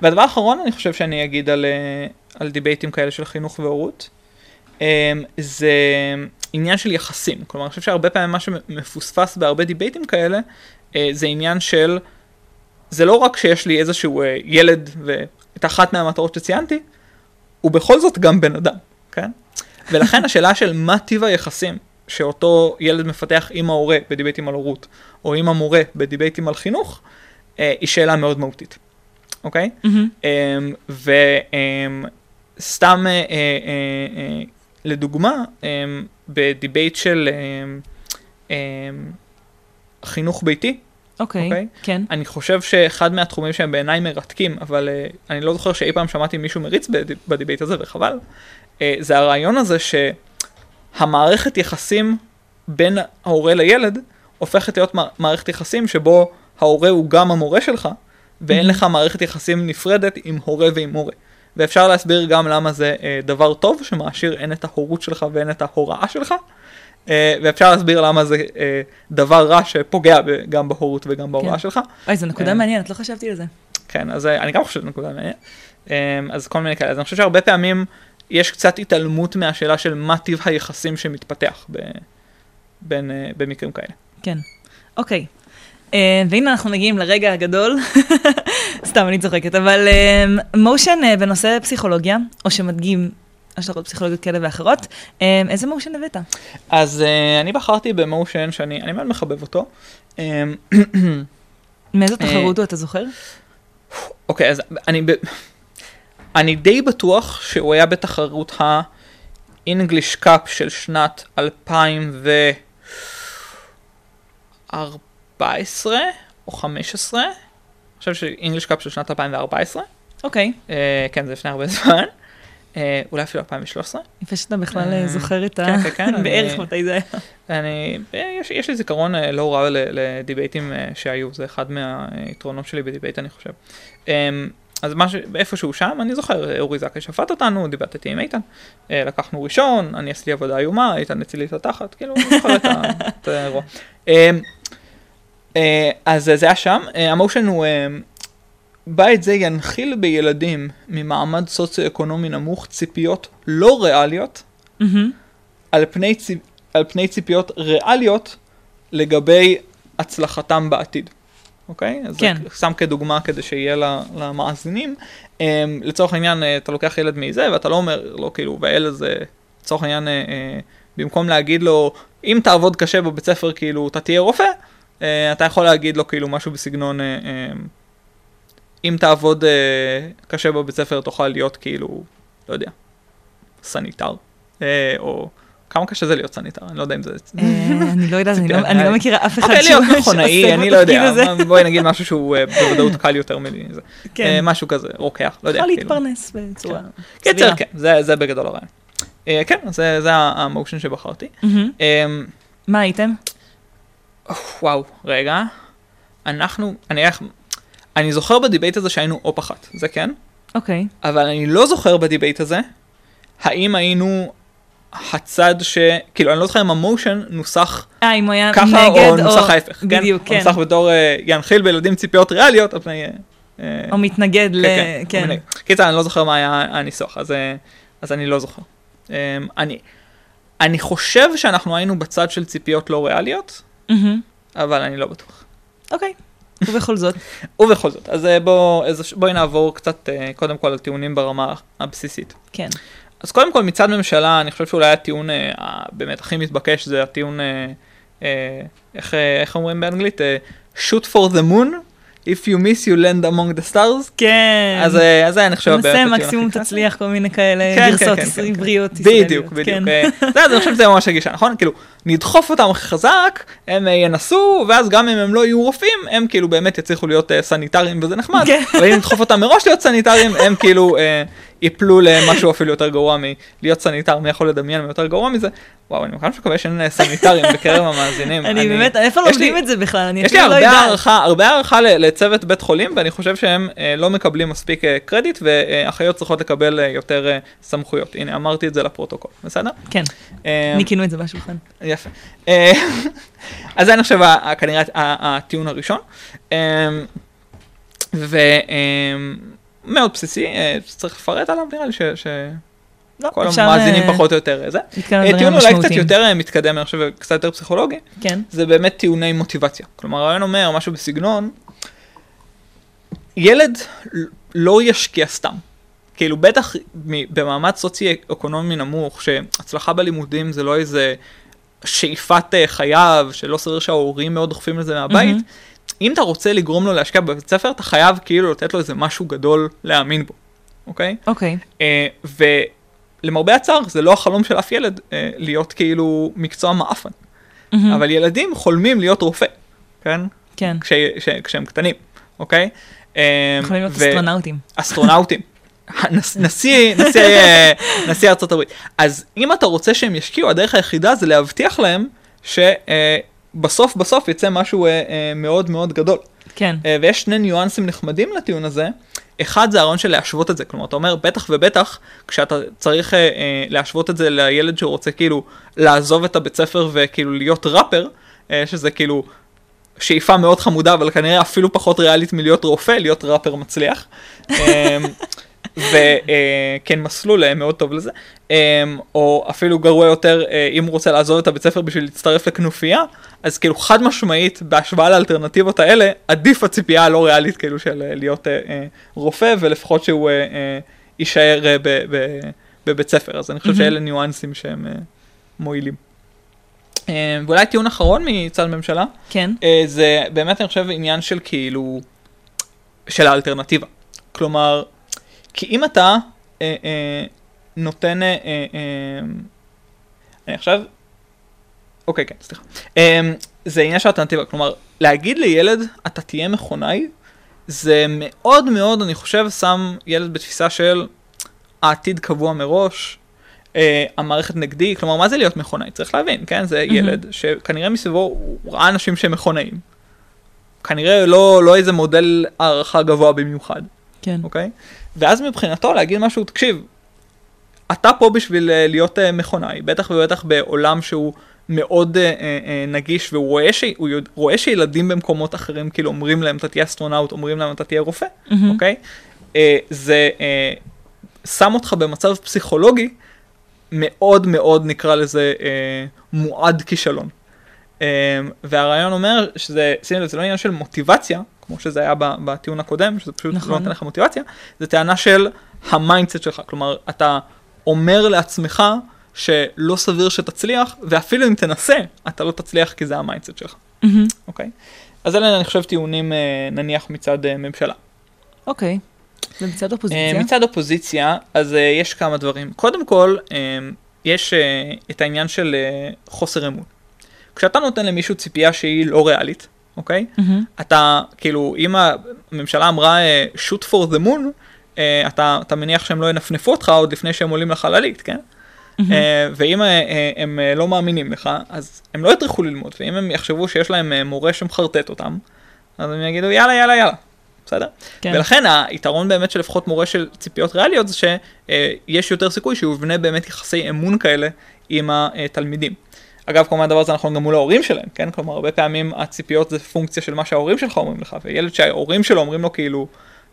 והדבר האחרון אני חושב שאני אגיד על, אה, על דיבייטים כאלה של חינוך והורות, um, זה עניין של יחסים. כלומר, אני חושב שהרבה פעמים מה שמפוספס בהרבה דיבייטים כאלה, uh, זה עניין של, זה לא רק שיש לי איזשהו uh, ילד ואת אחת מהמטרות שציינתי, הוא בכל זאת גם בן אדם, כן? ולכן השאלה של מה טיב היחסים שאותו ילד מפתח עם ההורה בדיבייטים על הורות, או עם המורה בדיבייטים על חינוך, אה, היא שאלה מאוד מהותית, אוקיי?
מהמם.
אמ, וסתם אה, אה, אה, אה, לדוגמה, אמ, בדיבייט של אמ, אמ, חינוך ביתי,
אוקיי.
אוקיי.
כן.
אני חושב שאחד מהתחומים שהם בעיניי מרתקים, אבל אה, אני לא זוכר שאי פעם שמעתי מישהו מריץ בד... בדיבייט הזה, וחבל, אה, זה הרעיון הזה שהמערכת יחסים בין ההורה לילד הופכת להיות מע- מערכת יחסים שבו ההורה הוא גם המורה שלך, ואין
Mhm.
לך מערכת יחסים נפרדת עם הורה ועם מורה. ואפשר להסביר גם למה זה uh, דבר טוב שמעשיר הן את ההורות שלך והן את ההוראה שלך. Uh, ואפשר להסביר למה זה uh, דבר רע שפוגע ב- גם בהורות וגם בהוראה
כן.
שלך.
אוי, זו נקודה
אה.
מעניינת, לא חשבתי על זה.
כן, אז אה, אני גם חושב שזו נקודה מעניינת. אה, אז כל מיני כאלה. אז אני חושב שהרבה פעמים יש קצת התעלמות מהשאלה של מה טיב היחסים שמתפתח ב... בין, אה, במקרים כאלה.
כן. אוקיי. אה, והנה אנחנו מגיעים לרגע הגדול. [LAUGHS] סתם, אני צוחקת, אבל מושן בנושא פסיכולוגיה, או שמדגים השלכות פסיכולוגיות כאלה ואחרות, אה, איזה מושן הבאת?
אז אה, אני בחרתי במושן שאני אני מאוד מחבב אותו. אה,
מאיזו
אה,
תחרות הוא, אתה זוכר?
אוקיי, אז אני. אני די בטוח שהוא היה בתחרות ה-English Cup של שנת 2014 או 15. אני חושב ש-English Cup של שנת 2014.
אוקיי.
אה, כן, זה לפני הרבה [LAUGHS] זמן. אה, אולי אפילו 2013.
יפה שאתה בכלל
אה,
זוכר את ה...
כן, כן, כן, [LAUGHS]
בערך מתי זה היה.
אני, יש, יש לי זיכרון אה, לא רע לדיבייטים אה, שהיו, זה אחד מהיתרונות שלי בדיבייט אני חושב. אז מה ש... איפשהו שם, אני זוכר, אורי זכאי שפט אותנו, דיברתי עם איתן, אה, לקחנו ראשון, אני עשיתי עבודה איומה, איתן הציל לי את התחת, כאילו, אני זוכר את [LAUGHS] האירוע. אמ, אה, אז זה היה שם, אה, המושן הוא, בית זה ינחיל בילדים ממעמד סוציו-אקונומי נמוך ציפיות לא ריאליות. על פני, ציפ... על פני ציפיות ריאליות לגבי הצלחתם בעתיד. אוקיי? אז
כן.
זה שם כדוגמה כדי שיהיה למאזינים. Um, לצורך העניין, אה, אתה לוקח ילד מזה ואתה לא אומר לו כאילו, והילד זה, לצורך העניין, אה, במקום להגיד לו, אם תעבוד קשה בבית ספר, כאילו, אתה תהיה רופא, אה, אתה יכול להגיד לו כאילו משהו בסגנון, אה, אמ, אם תעבוד אה, קשה בבית ספר, תוכל להיות כאילו, לא יודע, סניטר, אה, או כמה קשה זה להיות סניטר, אני לא יודע אם זה...
אה, אני לא יודעת, אני לא- אני לא
ריאלית.
מכירה אף אחד
אוקיי,
שהוא
להיות מכונאי,
שעושה
אני לא יודע, בואי נגיד משהו שהוא אה, בוודאות קל יותר מזה. אה,
כן,
משהו כזה, רוקח, לא יודע.
יכול
כאילו.
להתפרנס בצורה
קיצר,
סבירה.
כן, זה בגדול הרעיון. אה, כן, זה ה motion שבחרתי. אה,
מה הייתם?
וואו, רגע. אנחנו, אני איך- אני זוכר בדיבייט הזה שהיינו opp אחת, זה כן,
אוקיי.
אבל אני לא זוכר בדיבייט הזה, האם היינו הצד ש... כאילו, אני לא זוכר אם ה motion נוסח
אה, אם הוא היה
ככה
נגד
או נוסח ההפך, כן?
בדיוק,
או
כן.
נוסח בתור אה, ינחיל בילדים ציפיות ריאליות על פני... אה,
או מתנגד ל... כן.
כל מיני. קיצר, אני לא זוכר מה היה הניסוח, אז, אז אני לא זוכר. אה, אני, אני חושב שאנחנו היינו בצד של ציפיות לא ריאליות,
מהמם.
אבל אני לא בטוח.
אוקיי. ובכל זאת. [LAUGHS]
ובכל זאת, אז אה, בוא, בואי נעבור קצת קודם כל על טיעונים ברמה הבסיסית.
כן.
אז קודם כל מצד ממשלה, אני חושב שאולי הטיעון אה, באמת הכי מתבקש זה הטיעון, אה, אה, איך, איך אומרים באנגלית? shoot for the moon, if you miss you land among the stars.
כן.
אז זה אני חושב באמת הטיעון הכי
מקסימום. תצליח כל מיני כאלה
כן, כן, כן, כן.
עבריות ישראליות.
בדיוק, בדיוק. זה, אז אני חושב שזה ממש הגישה, נכון? כאילו, נדחוף אותם חזק, הם אה, ינסו, ואז גם אם הם לא יהיו רופאים, הם כאילו באמת יצליחו להיות אה, סניטרים וזה נחמד,
כן.
אבל אם נדחוף אותם מראש להיות סניטרים, הם כאילו אה, ייפלו למשהו אפילו יותר גרוע מלהיות סניטר, מי יכול לדמיין יותר גרוע מזה? וואו, אני ממש מקווה שאין סניטרים בקרב המאזינים.
אני באמת, איפה לומדים את זה בכלל? אני
יש לי
לא
הרבה
יודעת.
הערכה, הרבה הערכה לצוות בית חולים, ואני חושב שהם לא מקבלים מספיק קרדיט, ואחיות צריכות לקבל יותר סמכויות. הנה, אמרתי את זה לפרוטוקול, בסדר?
כן, ניקינו את זה בשולחן.
יפה. אה, אז זה אני חושב כנראה הטיעון הראשון. ומאוד בסיסי, אה, צריך לפרט עליו נראה לי ש-
לא,
שכל
אפשר,
המאזינים
אה,
פחות או יותר אה, זה. אה, טיעון אולי קצת. יותר אה, מתקדם, אני חושב, קצת יותר פסיכולוגי.
כן.
זה באמת טיעוני מוטיבציה. כלומר, הרעיון אומר משהו בסגנון, ילד לא ישקיע סתם. כאילו, בטח במעמד סוציו-אקונומי נמוך, שהצלחה בלימודים זה לא איזה שאיפת אה, חייו, שלא סביר שההורים מאוד דוחפים לזה מהבית.
מהמם.
אם אתה רוצה לגרום לו להשקיע בבית ספר, אתה חייב כאילו לתת לו איזה משהו גדול להאמין בו, אוקיי?
אוקיי.
אה, ולמרבה הצער, זה לא החלום של אף ילד אה, להיות כאילו מקצוע מעפן.
מהמם.
אבל ילדים חולמים להיות רופא, כן?
כן.
כש, ש, כשהם קטנים, אוקיי?
יכולים להיות
ו-
אסטרונאוטים.
אסטרונאוטים. [LAUGHS] נשיא, נשיא, אה, נשיא ארצות הברית. אז אם אתה רוצה שהם ישקיעו, הדרך היחידה זה להבטיח להם שבסוף בסוף יצא משהו אה, אה, מאוד מאוד גדול.
כן.
אה, ויש שני ניואנסים נחמדים לטיעון הזה. אחד זה הרעיון של להשוות את זה, כלומר אתה אומר בטח ובטח כשאתה צריך אה, אה, להשוות את זה לילד שרוצה כאילו לעזוב את הבית ספר וכאילו להיות ראפר, אה, שזה כאילו שאיפה מאוד חמודה אבל כנראה אפילו פחות ריאלית מלהיות רופא, להיות ראפר מצליח. אה, וכן מסלול אה, מאוד טוב לזה, אה, או אפילו גרוע יותר אה, אם הוא רוצה לעזוב את הבית ספר בשביל להצטרף לכנופיה, אז כאילו חד משמעית בהשוואה לאלטרנטיבות האלה עדיף הציפייה הלא ריאלית כאילו של אה, להיות אה, אה, רופא ולפחות שהוא אה, אה, יישאר אה, ב, ב, בבית ספר, אז אני חושב. שאלה ניואנסים שהם אה, מועילים. אה, ואולי טיעון אחרון מצד ממשלה,
כן.
אה, זה באמת אני חושב עניין של כאילו, של האלטרנטיבה. כלומר, כי אם אתה אה, אה, נותן, אה, אה, אה, אני עכשיו, אוקיי כן סליחה, אה, זה עניין של אלטרנטיבה, כלומר להגיד לילד אתה תהיה מכונאי, זה מאוד מאוד, אני חושב, שם ילד בתפיסה של העתיד קבוע מראש, אה, המערכת נגדי, כלומר, מה זה להיות מכונאי? צריך להבין, כן? זה ילד שכנראה מסביבו הוא ראה אנשים שהם מכונאים. כנראה לא, לא איזה מודל הערכה גבוה במיוחד,
כן.
אוקיי? ואז מבחינתו להגיד משהו, תקשיב, אתה פה בשביל אה, להיות אה, מכונאי, בטח ובטח בעולם שהוא מאוד אה, נגיש, והוא רואה, ש... יודע... רואה שילדים במקומות אחרים כאילו אומרים להם אתה תהיה אסטרונאוט, אומרים להם אתה תהיה רופא,
מהמם.
אוקיי? אה, זה אה, שם אותך במצב פסיכולוגי מאוד מאוד נקרא לזה אה, מועד כישלון. אה, והרעיון אומר שזה, שימו לב, זה לא עניין של מוטיבציה, כמו שזה היה בטיעון הקודם, שזה פשוט
נכון.
לא נותן לך מוטיבציה, זה טענה של ה mindset שלך, כלומר, אתה אומר לעצמך שלא סביר שתצליח, ואפילו אם תנסה, אתה לא תצליח כי זה ה mindset
שלך.
אוקיי? אז אלה אני חושב טיעונים אה, נניח מצד אה, ממשלה.
אוקיי. ומצד
אה,
אופוזיציה?
מצד אופוזיציה, אז יש כמה דברים. קודם כל, יש את העניין של חוסר אמון. כשאתה נותן למישהו ציפייה שהיא לא ריאלית, אוקיי?
מהמם.
אתה, כאילו, אם הממשלה אמרה אה, shoot for the moon, אה, אתה, אתה מניח שהם לא ינפנפו אותך עוד לפני שהם עולים לחללית, כן? אה, ואם הם לא מאמינים לך, אז הם לא יטרחו ללמוד, ואם הם יחשבו שיש להם מורה שמחרטט אותם, אז הם יגידו יאללה, יאללה, יאללה. בסדר?
כן.
ולכן היתרון באמת של לפחות מורה של ציפיות ריאליות זה שיש יותר סיכוי שהוא יבנה באמת יחסי אמון כאלה עם התלמידים. אגב, כמובן הדבר הזה נכון גם מול ההורים שלהם, כן? כלומר, הרבה פעמים הציפיות זה פונקציה של מה שההורים שלך אומרים לך, וילד שההורים שלו אומרים לו כאילו,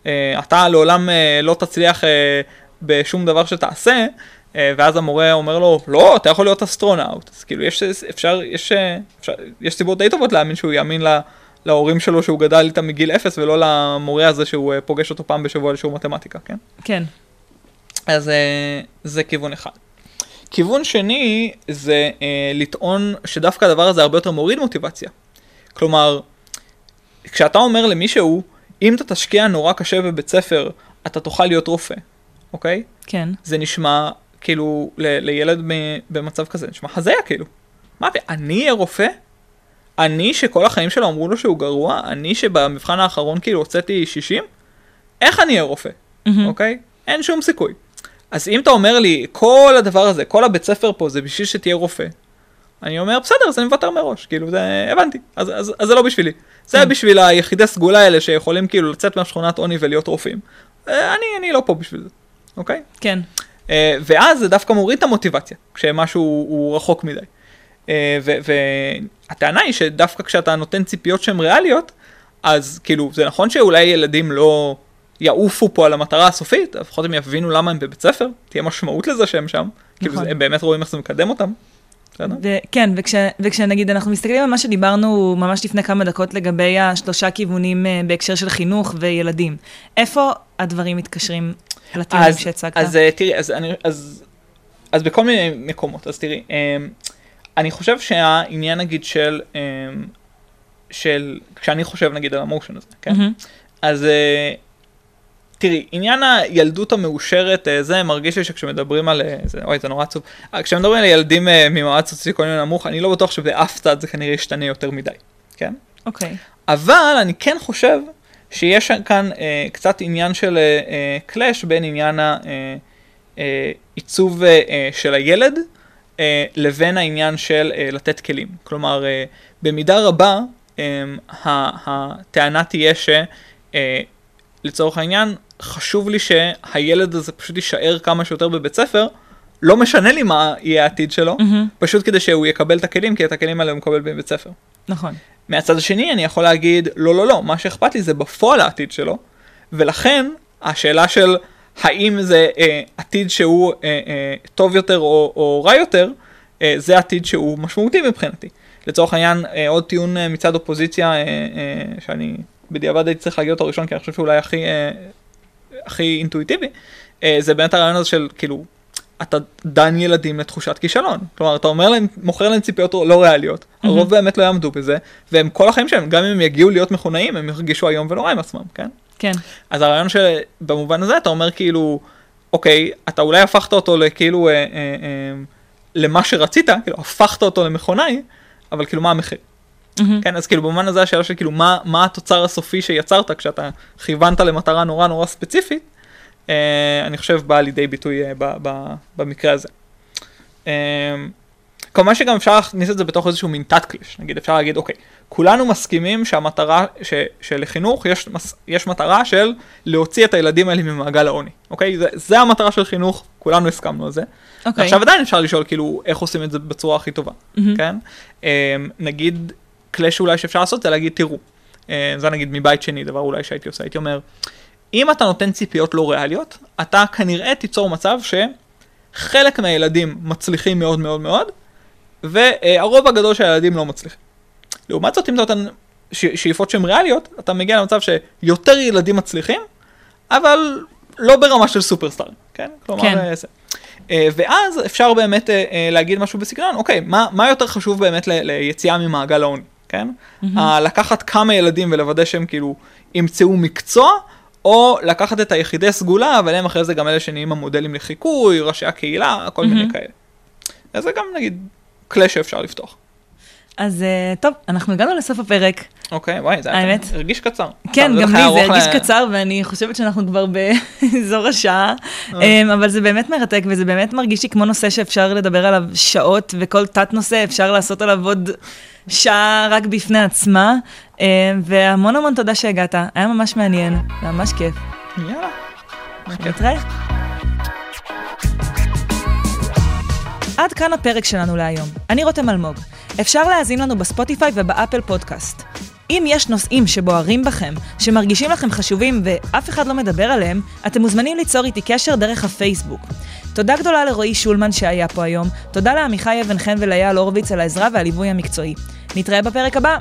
אה, אתה לעולם אה, לא תצליח אה, בשום דבר שתעשה, ואז המורה אומר לו, לא, אתה יכול להיות אסטרונאוט. אז כאילו, יש, אפשר, יש, אפשר, יש סיבות די טובות להאמין שהוא יאמין לה, להורים שלו שהוא גדל איתם מגיל אפס, ולא למורה הזה שהוא פוגש אותו פעם בשבוע לשיעור מתמטיקה, כן?
כן.
אז זה כיוון אחד. כיוון שני זה אה, לטעון שדווקא הדבר הזה הרבה יותר מוריד מוטיבציה. כלומר, כשאתה אומר למישהו, אם אתה תשקיע נורא קשה בבית ספר, אתה תוכל להיות רופא, אוקיי?
כן.
זה נשמע כאילו ל- לילד מ- במצב כזה, נשמע הזיה כאילו. מה, ואני אהיה רופא? אני שכל החיים שלו אמרו לו שהוא גרוע? אני שבמבחן האחרון כאילו הוצאתי 60? איך אני אהיה רופא?
מהמם.
אוקיי? אין שום סיכוי. אז אם אתה אומר לי, כל הדבר הזה, כל הבית ספר פה זה בשביל שתהיה רופא, אני אומר, בסדר, אז אני מוותר מראש, כאילו, זה, הבנתי, אז, אז, אז זה לא בשבילי. זה
כן.
בשביל היחידי סגולה האלה שיכולים כאילו לצאת מהשכונת עוני ולהיות רופאים. אה, אני, אני לא פה בשביל זה, אוקיי?
כן.
אה, ואז זה דווקא מוריד את המוטיבציה, כשמשהו הוא רחוק מדי. אה, ו- והטענה היא שדווקא כשאתה נותן ציפיות שהן ריאליות, אז כאילו, זה נכון שאולי ילדים לא יעופו פה על המטרה הסופית, לפחות הם יבינו למה הם בבית ספר, תהיה משמעות לזה שהם שם, כאילו
נכון.
זה- הם באמת רואים איך זה מקדם אותם. בסדר?
וכן, וכש, וכשנגיד אנחנו מסתכלים על מה שדיברנו ממש לפני כמה דקות לגבי השלושה כיוונים אה, בהקשר של חינוך וילדים, איפה הדברים מתקשרים לטיעונים שהצגת?
אז אה, תראי, אז, אני, אז, אז בכל מיני מקומות, אז תראי, אה, אני חושב שהעניין נגיד של, אה, של, כשאני חושב נגיד על המושן הזה, כן?
מהמם.
אז אה, תראי, עניין הילדות המאושרת, אה, זה מרגיש לי שכשמדברים על, אה, זה, אוי זה נורא עצוב, אה, כשמדברים על ילדים אה, ממעמד סוציו-אקונומי נמוך, אני לא בטוח שבאף צד זה כנראה ישתנה יותר מדי, כן?
אוקיי.
אבל אני כן חושב שיש כאן אה, קצת עניין של אה, אה, קלאש בין עניין העיצוב אה, אה, של הילד אה, לבין העניין של אה, לתת כלים. כלומר, אה, במידה רבה אה, הטענה תהיה שלצורך העניין חשוב לי שהילד הזה פשוט יישאר כמה שיותר בבית ספר, לא משנה לי מה יהיה העתיד שלו,
מהמם.
פשוט כדי שהוא יקבל את הכלים, כי את הכלים האלה הוא מקבל בבית ספר.
נכון.
מהצד השני אני יכול להגיד לא לא לא מה שאכפת לי זה בפועל העתיד שלו ולכן השאלה של האם זה אה, עתיד שהוא אה, אה, טוב יותר או, או רע יותר אה, זה עתיד שהוא משמעותי מבחינתי. לצורך העניין אה, עוד טיעון אה, מצד אופוזיציה אה, אה, שאני בדיעבד הייתי צריך להגיד אותו ראשון כי אני חושב שאולי הכי אה, הכי אינטואיטיבי אה, זה באמת הרעיון הזה של כאילו אתה דן ילדים לתחושת כישלון. כלומר, אתה אומר להם, מוכר להם ציפיות לא ריאליות, הרוב באמת לא יעמדו בזה, והם כל החיים שלהם, גם אם הם יגיעו להיות מכונאים, הם ירגישו איום ונורא עם עצמם, כן?
כן.
אז הרעיון שבמובן הזה אתה אומר כאילו, אוקיי, אתה אולי הפכת אותו לכאילו, אה, אה, אה, למה שרצית, כאילו, הפכת אותו למכונאי, אבל כאילו, מה המחיר? כן, אז כאילו במובן הזה השאלה של כאילו מה, מה התוצר הסופי שיצרת כשאתה כיוונת למטרה נורא נורא ספציפית, אה, אני חושב באה לידי ביטוי אה, ב, ב, במקרה הזה. אה, כמובן שגם אפשר להכניס את זה בתוך איזשהו מין תת קליש, נגיד אפשר להגיד אוקיי, כולנו מסכימים שהמטרה, ש, שלחינוך יש, יש מטרה של להוציא את הילדים האלה ממעגל העוני, אוקיי? זה, זה המטרה של חינוך, כולנו הסכמנו על זה. אוקיי. עכשיו עדיין אפשר לשאול כאילו איך עושים את זה בצורה הכי טובה, mm-hmm. כן? נגיד קלאש אולי שאפשר לעשות זה להגיד תראו, אה, זה נגיד מבית שני דבר אולי שהייתי עושה, הייתי אומר, אם אתה נותן ציפיות לא ריאליות, אתה כנראה תיצור מצב שחלק מהילדים מצליחים מאוד מאוד מאוד, והרוב הגדול של הילדים לא מצליחים. לעומת זאת, אם אתה נותן שאיפות שהן ריאליות, אתה מגיע למצב שיותר ילדים מצליחים, אבל לא ברמה של סופרסטארים, כן? כלומר, כן. זה. אה, ואז אפשר באמת אה, להגיד משהו בסגנון, אוקיי, מה, מה יותר חשוב באמת ליציאה ממעגל העוני? כן? Mm-hmm. לקחת כמה ילדים ולוודא שהם כאילו ימצאו מקצוע, או לקחת את היחידי סגולה, אבל הם אחרי זה גם אלה שנהיים המודלים לחיקוי, ראשי הקהילה, כל mm-hmm. מיני כאלה. אז זה גם נגיד כלי שאפשר לפתוח.
אז uh, טוב, אנחנו הגענו לסוף הפרק.
אוקיי, וואי, זה האמת. הרגיש קצר.
כן, גם לי זה הרגיש ל... קצר, ואני חושבת שאנחנו כבר באזור השעה, um, אבל זה באמת מרתק, וזה באמת מרגיש לי כמו נושא שאפשר לדבר עליו שעות, וכל תת נושא אפשר לעשות עליו עוד שעה רק בפני עצמה, um, והמון המון תודה שהגעת, היה ממש מעניין, ממש כיף.
יאללה.
נתראה. עד כאן הפרק שלנו להיום. אני רותם אלמוג. אפשר להאזין לנו בספוטיפיי ובאפל פודקאסט. אם יש נושאים שבוערים בכם, שמרגישים לכם חשובים ואף אחד לא מדבר עליהם, אתם מוזמנים ליצור איתי קשר דרך הפייסבוק. תודה גדולה לרועי שולמן שהיה פה היום, תודה לעמיחי אבן חן ולאייל הורוביץ על העזרה והליווי המקצועי. נתראה בפרק הבא.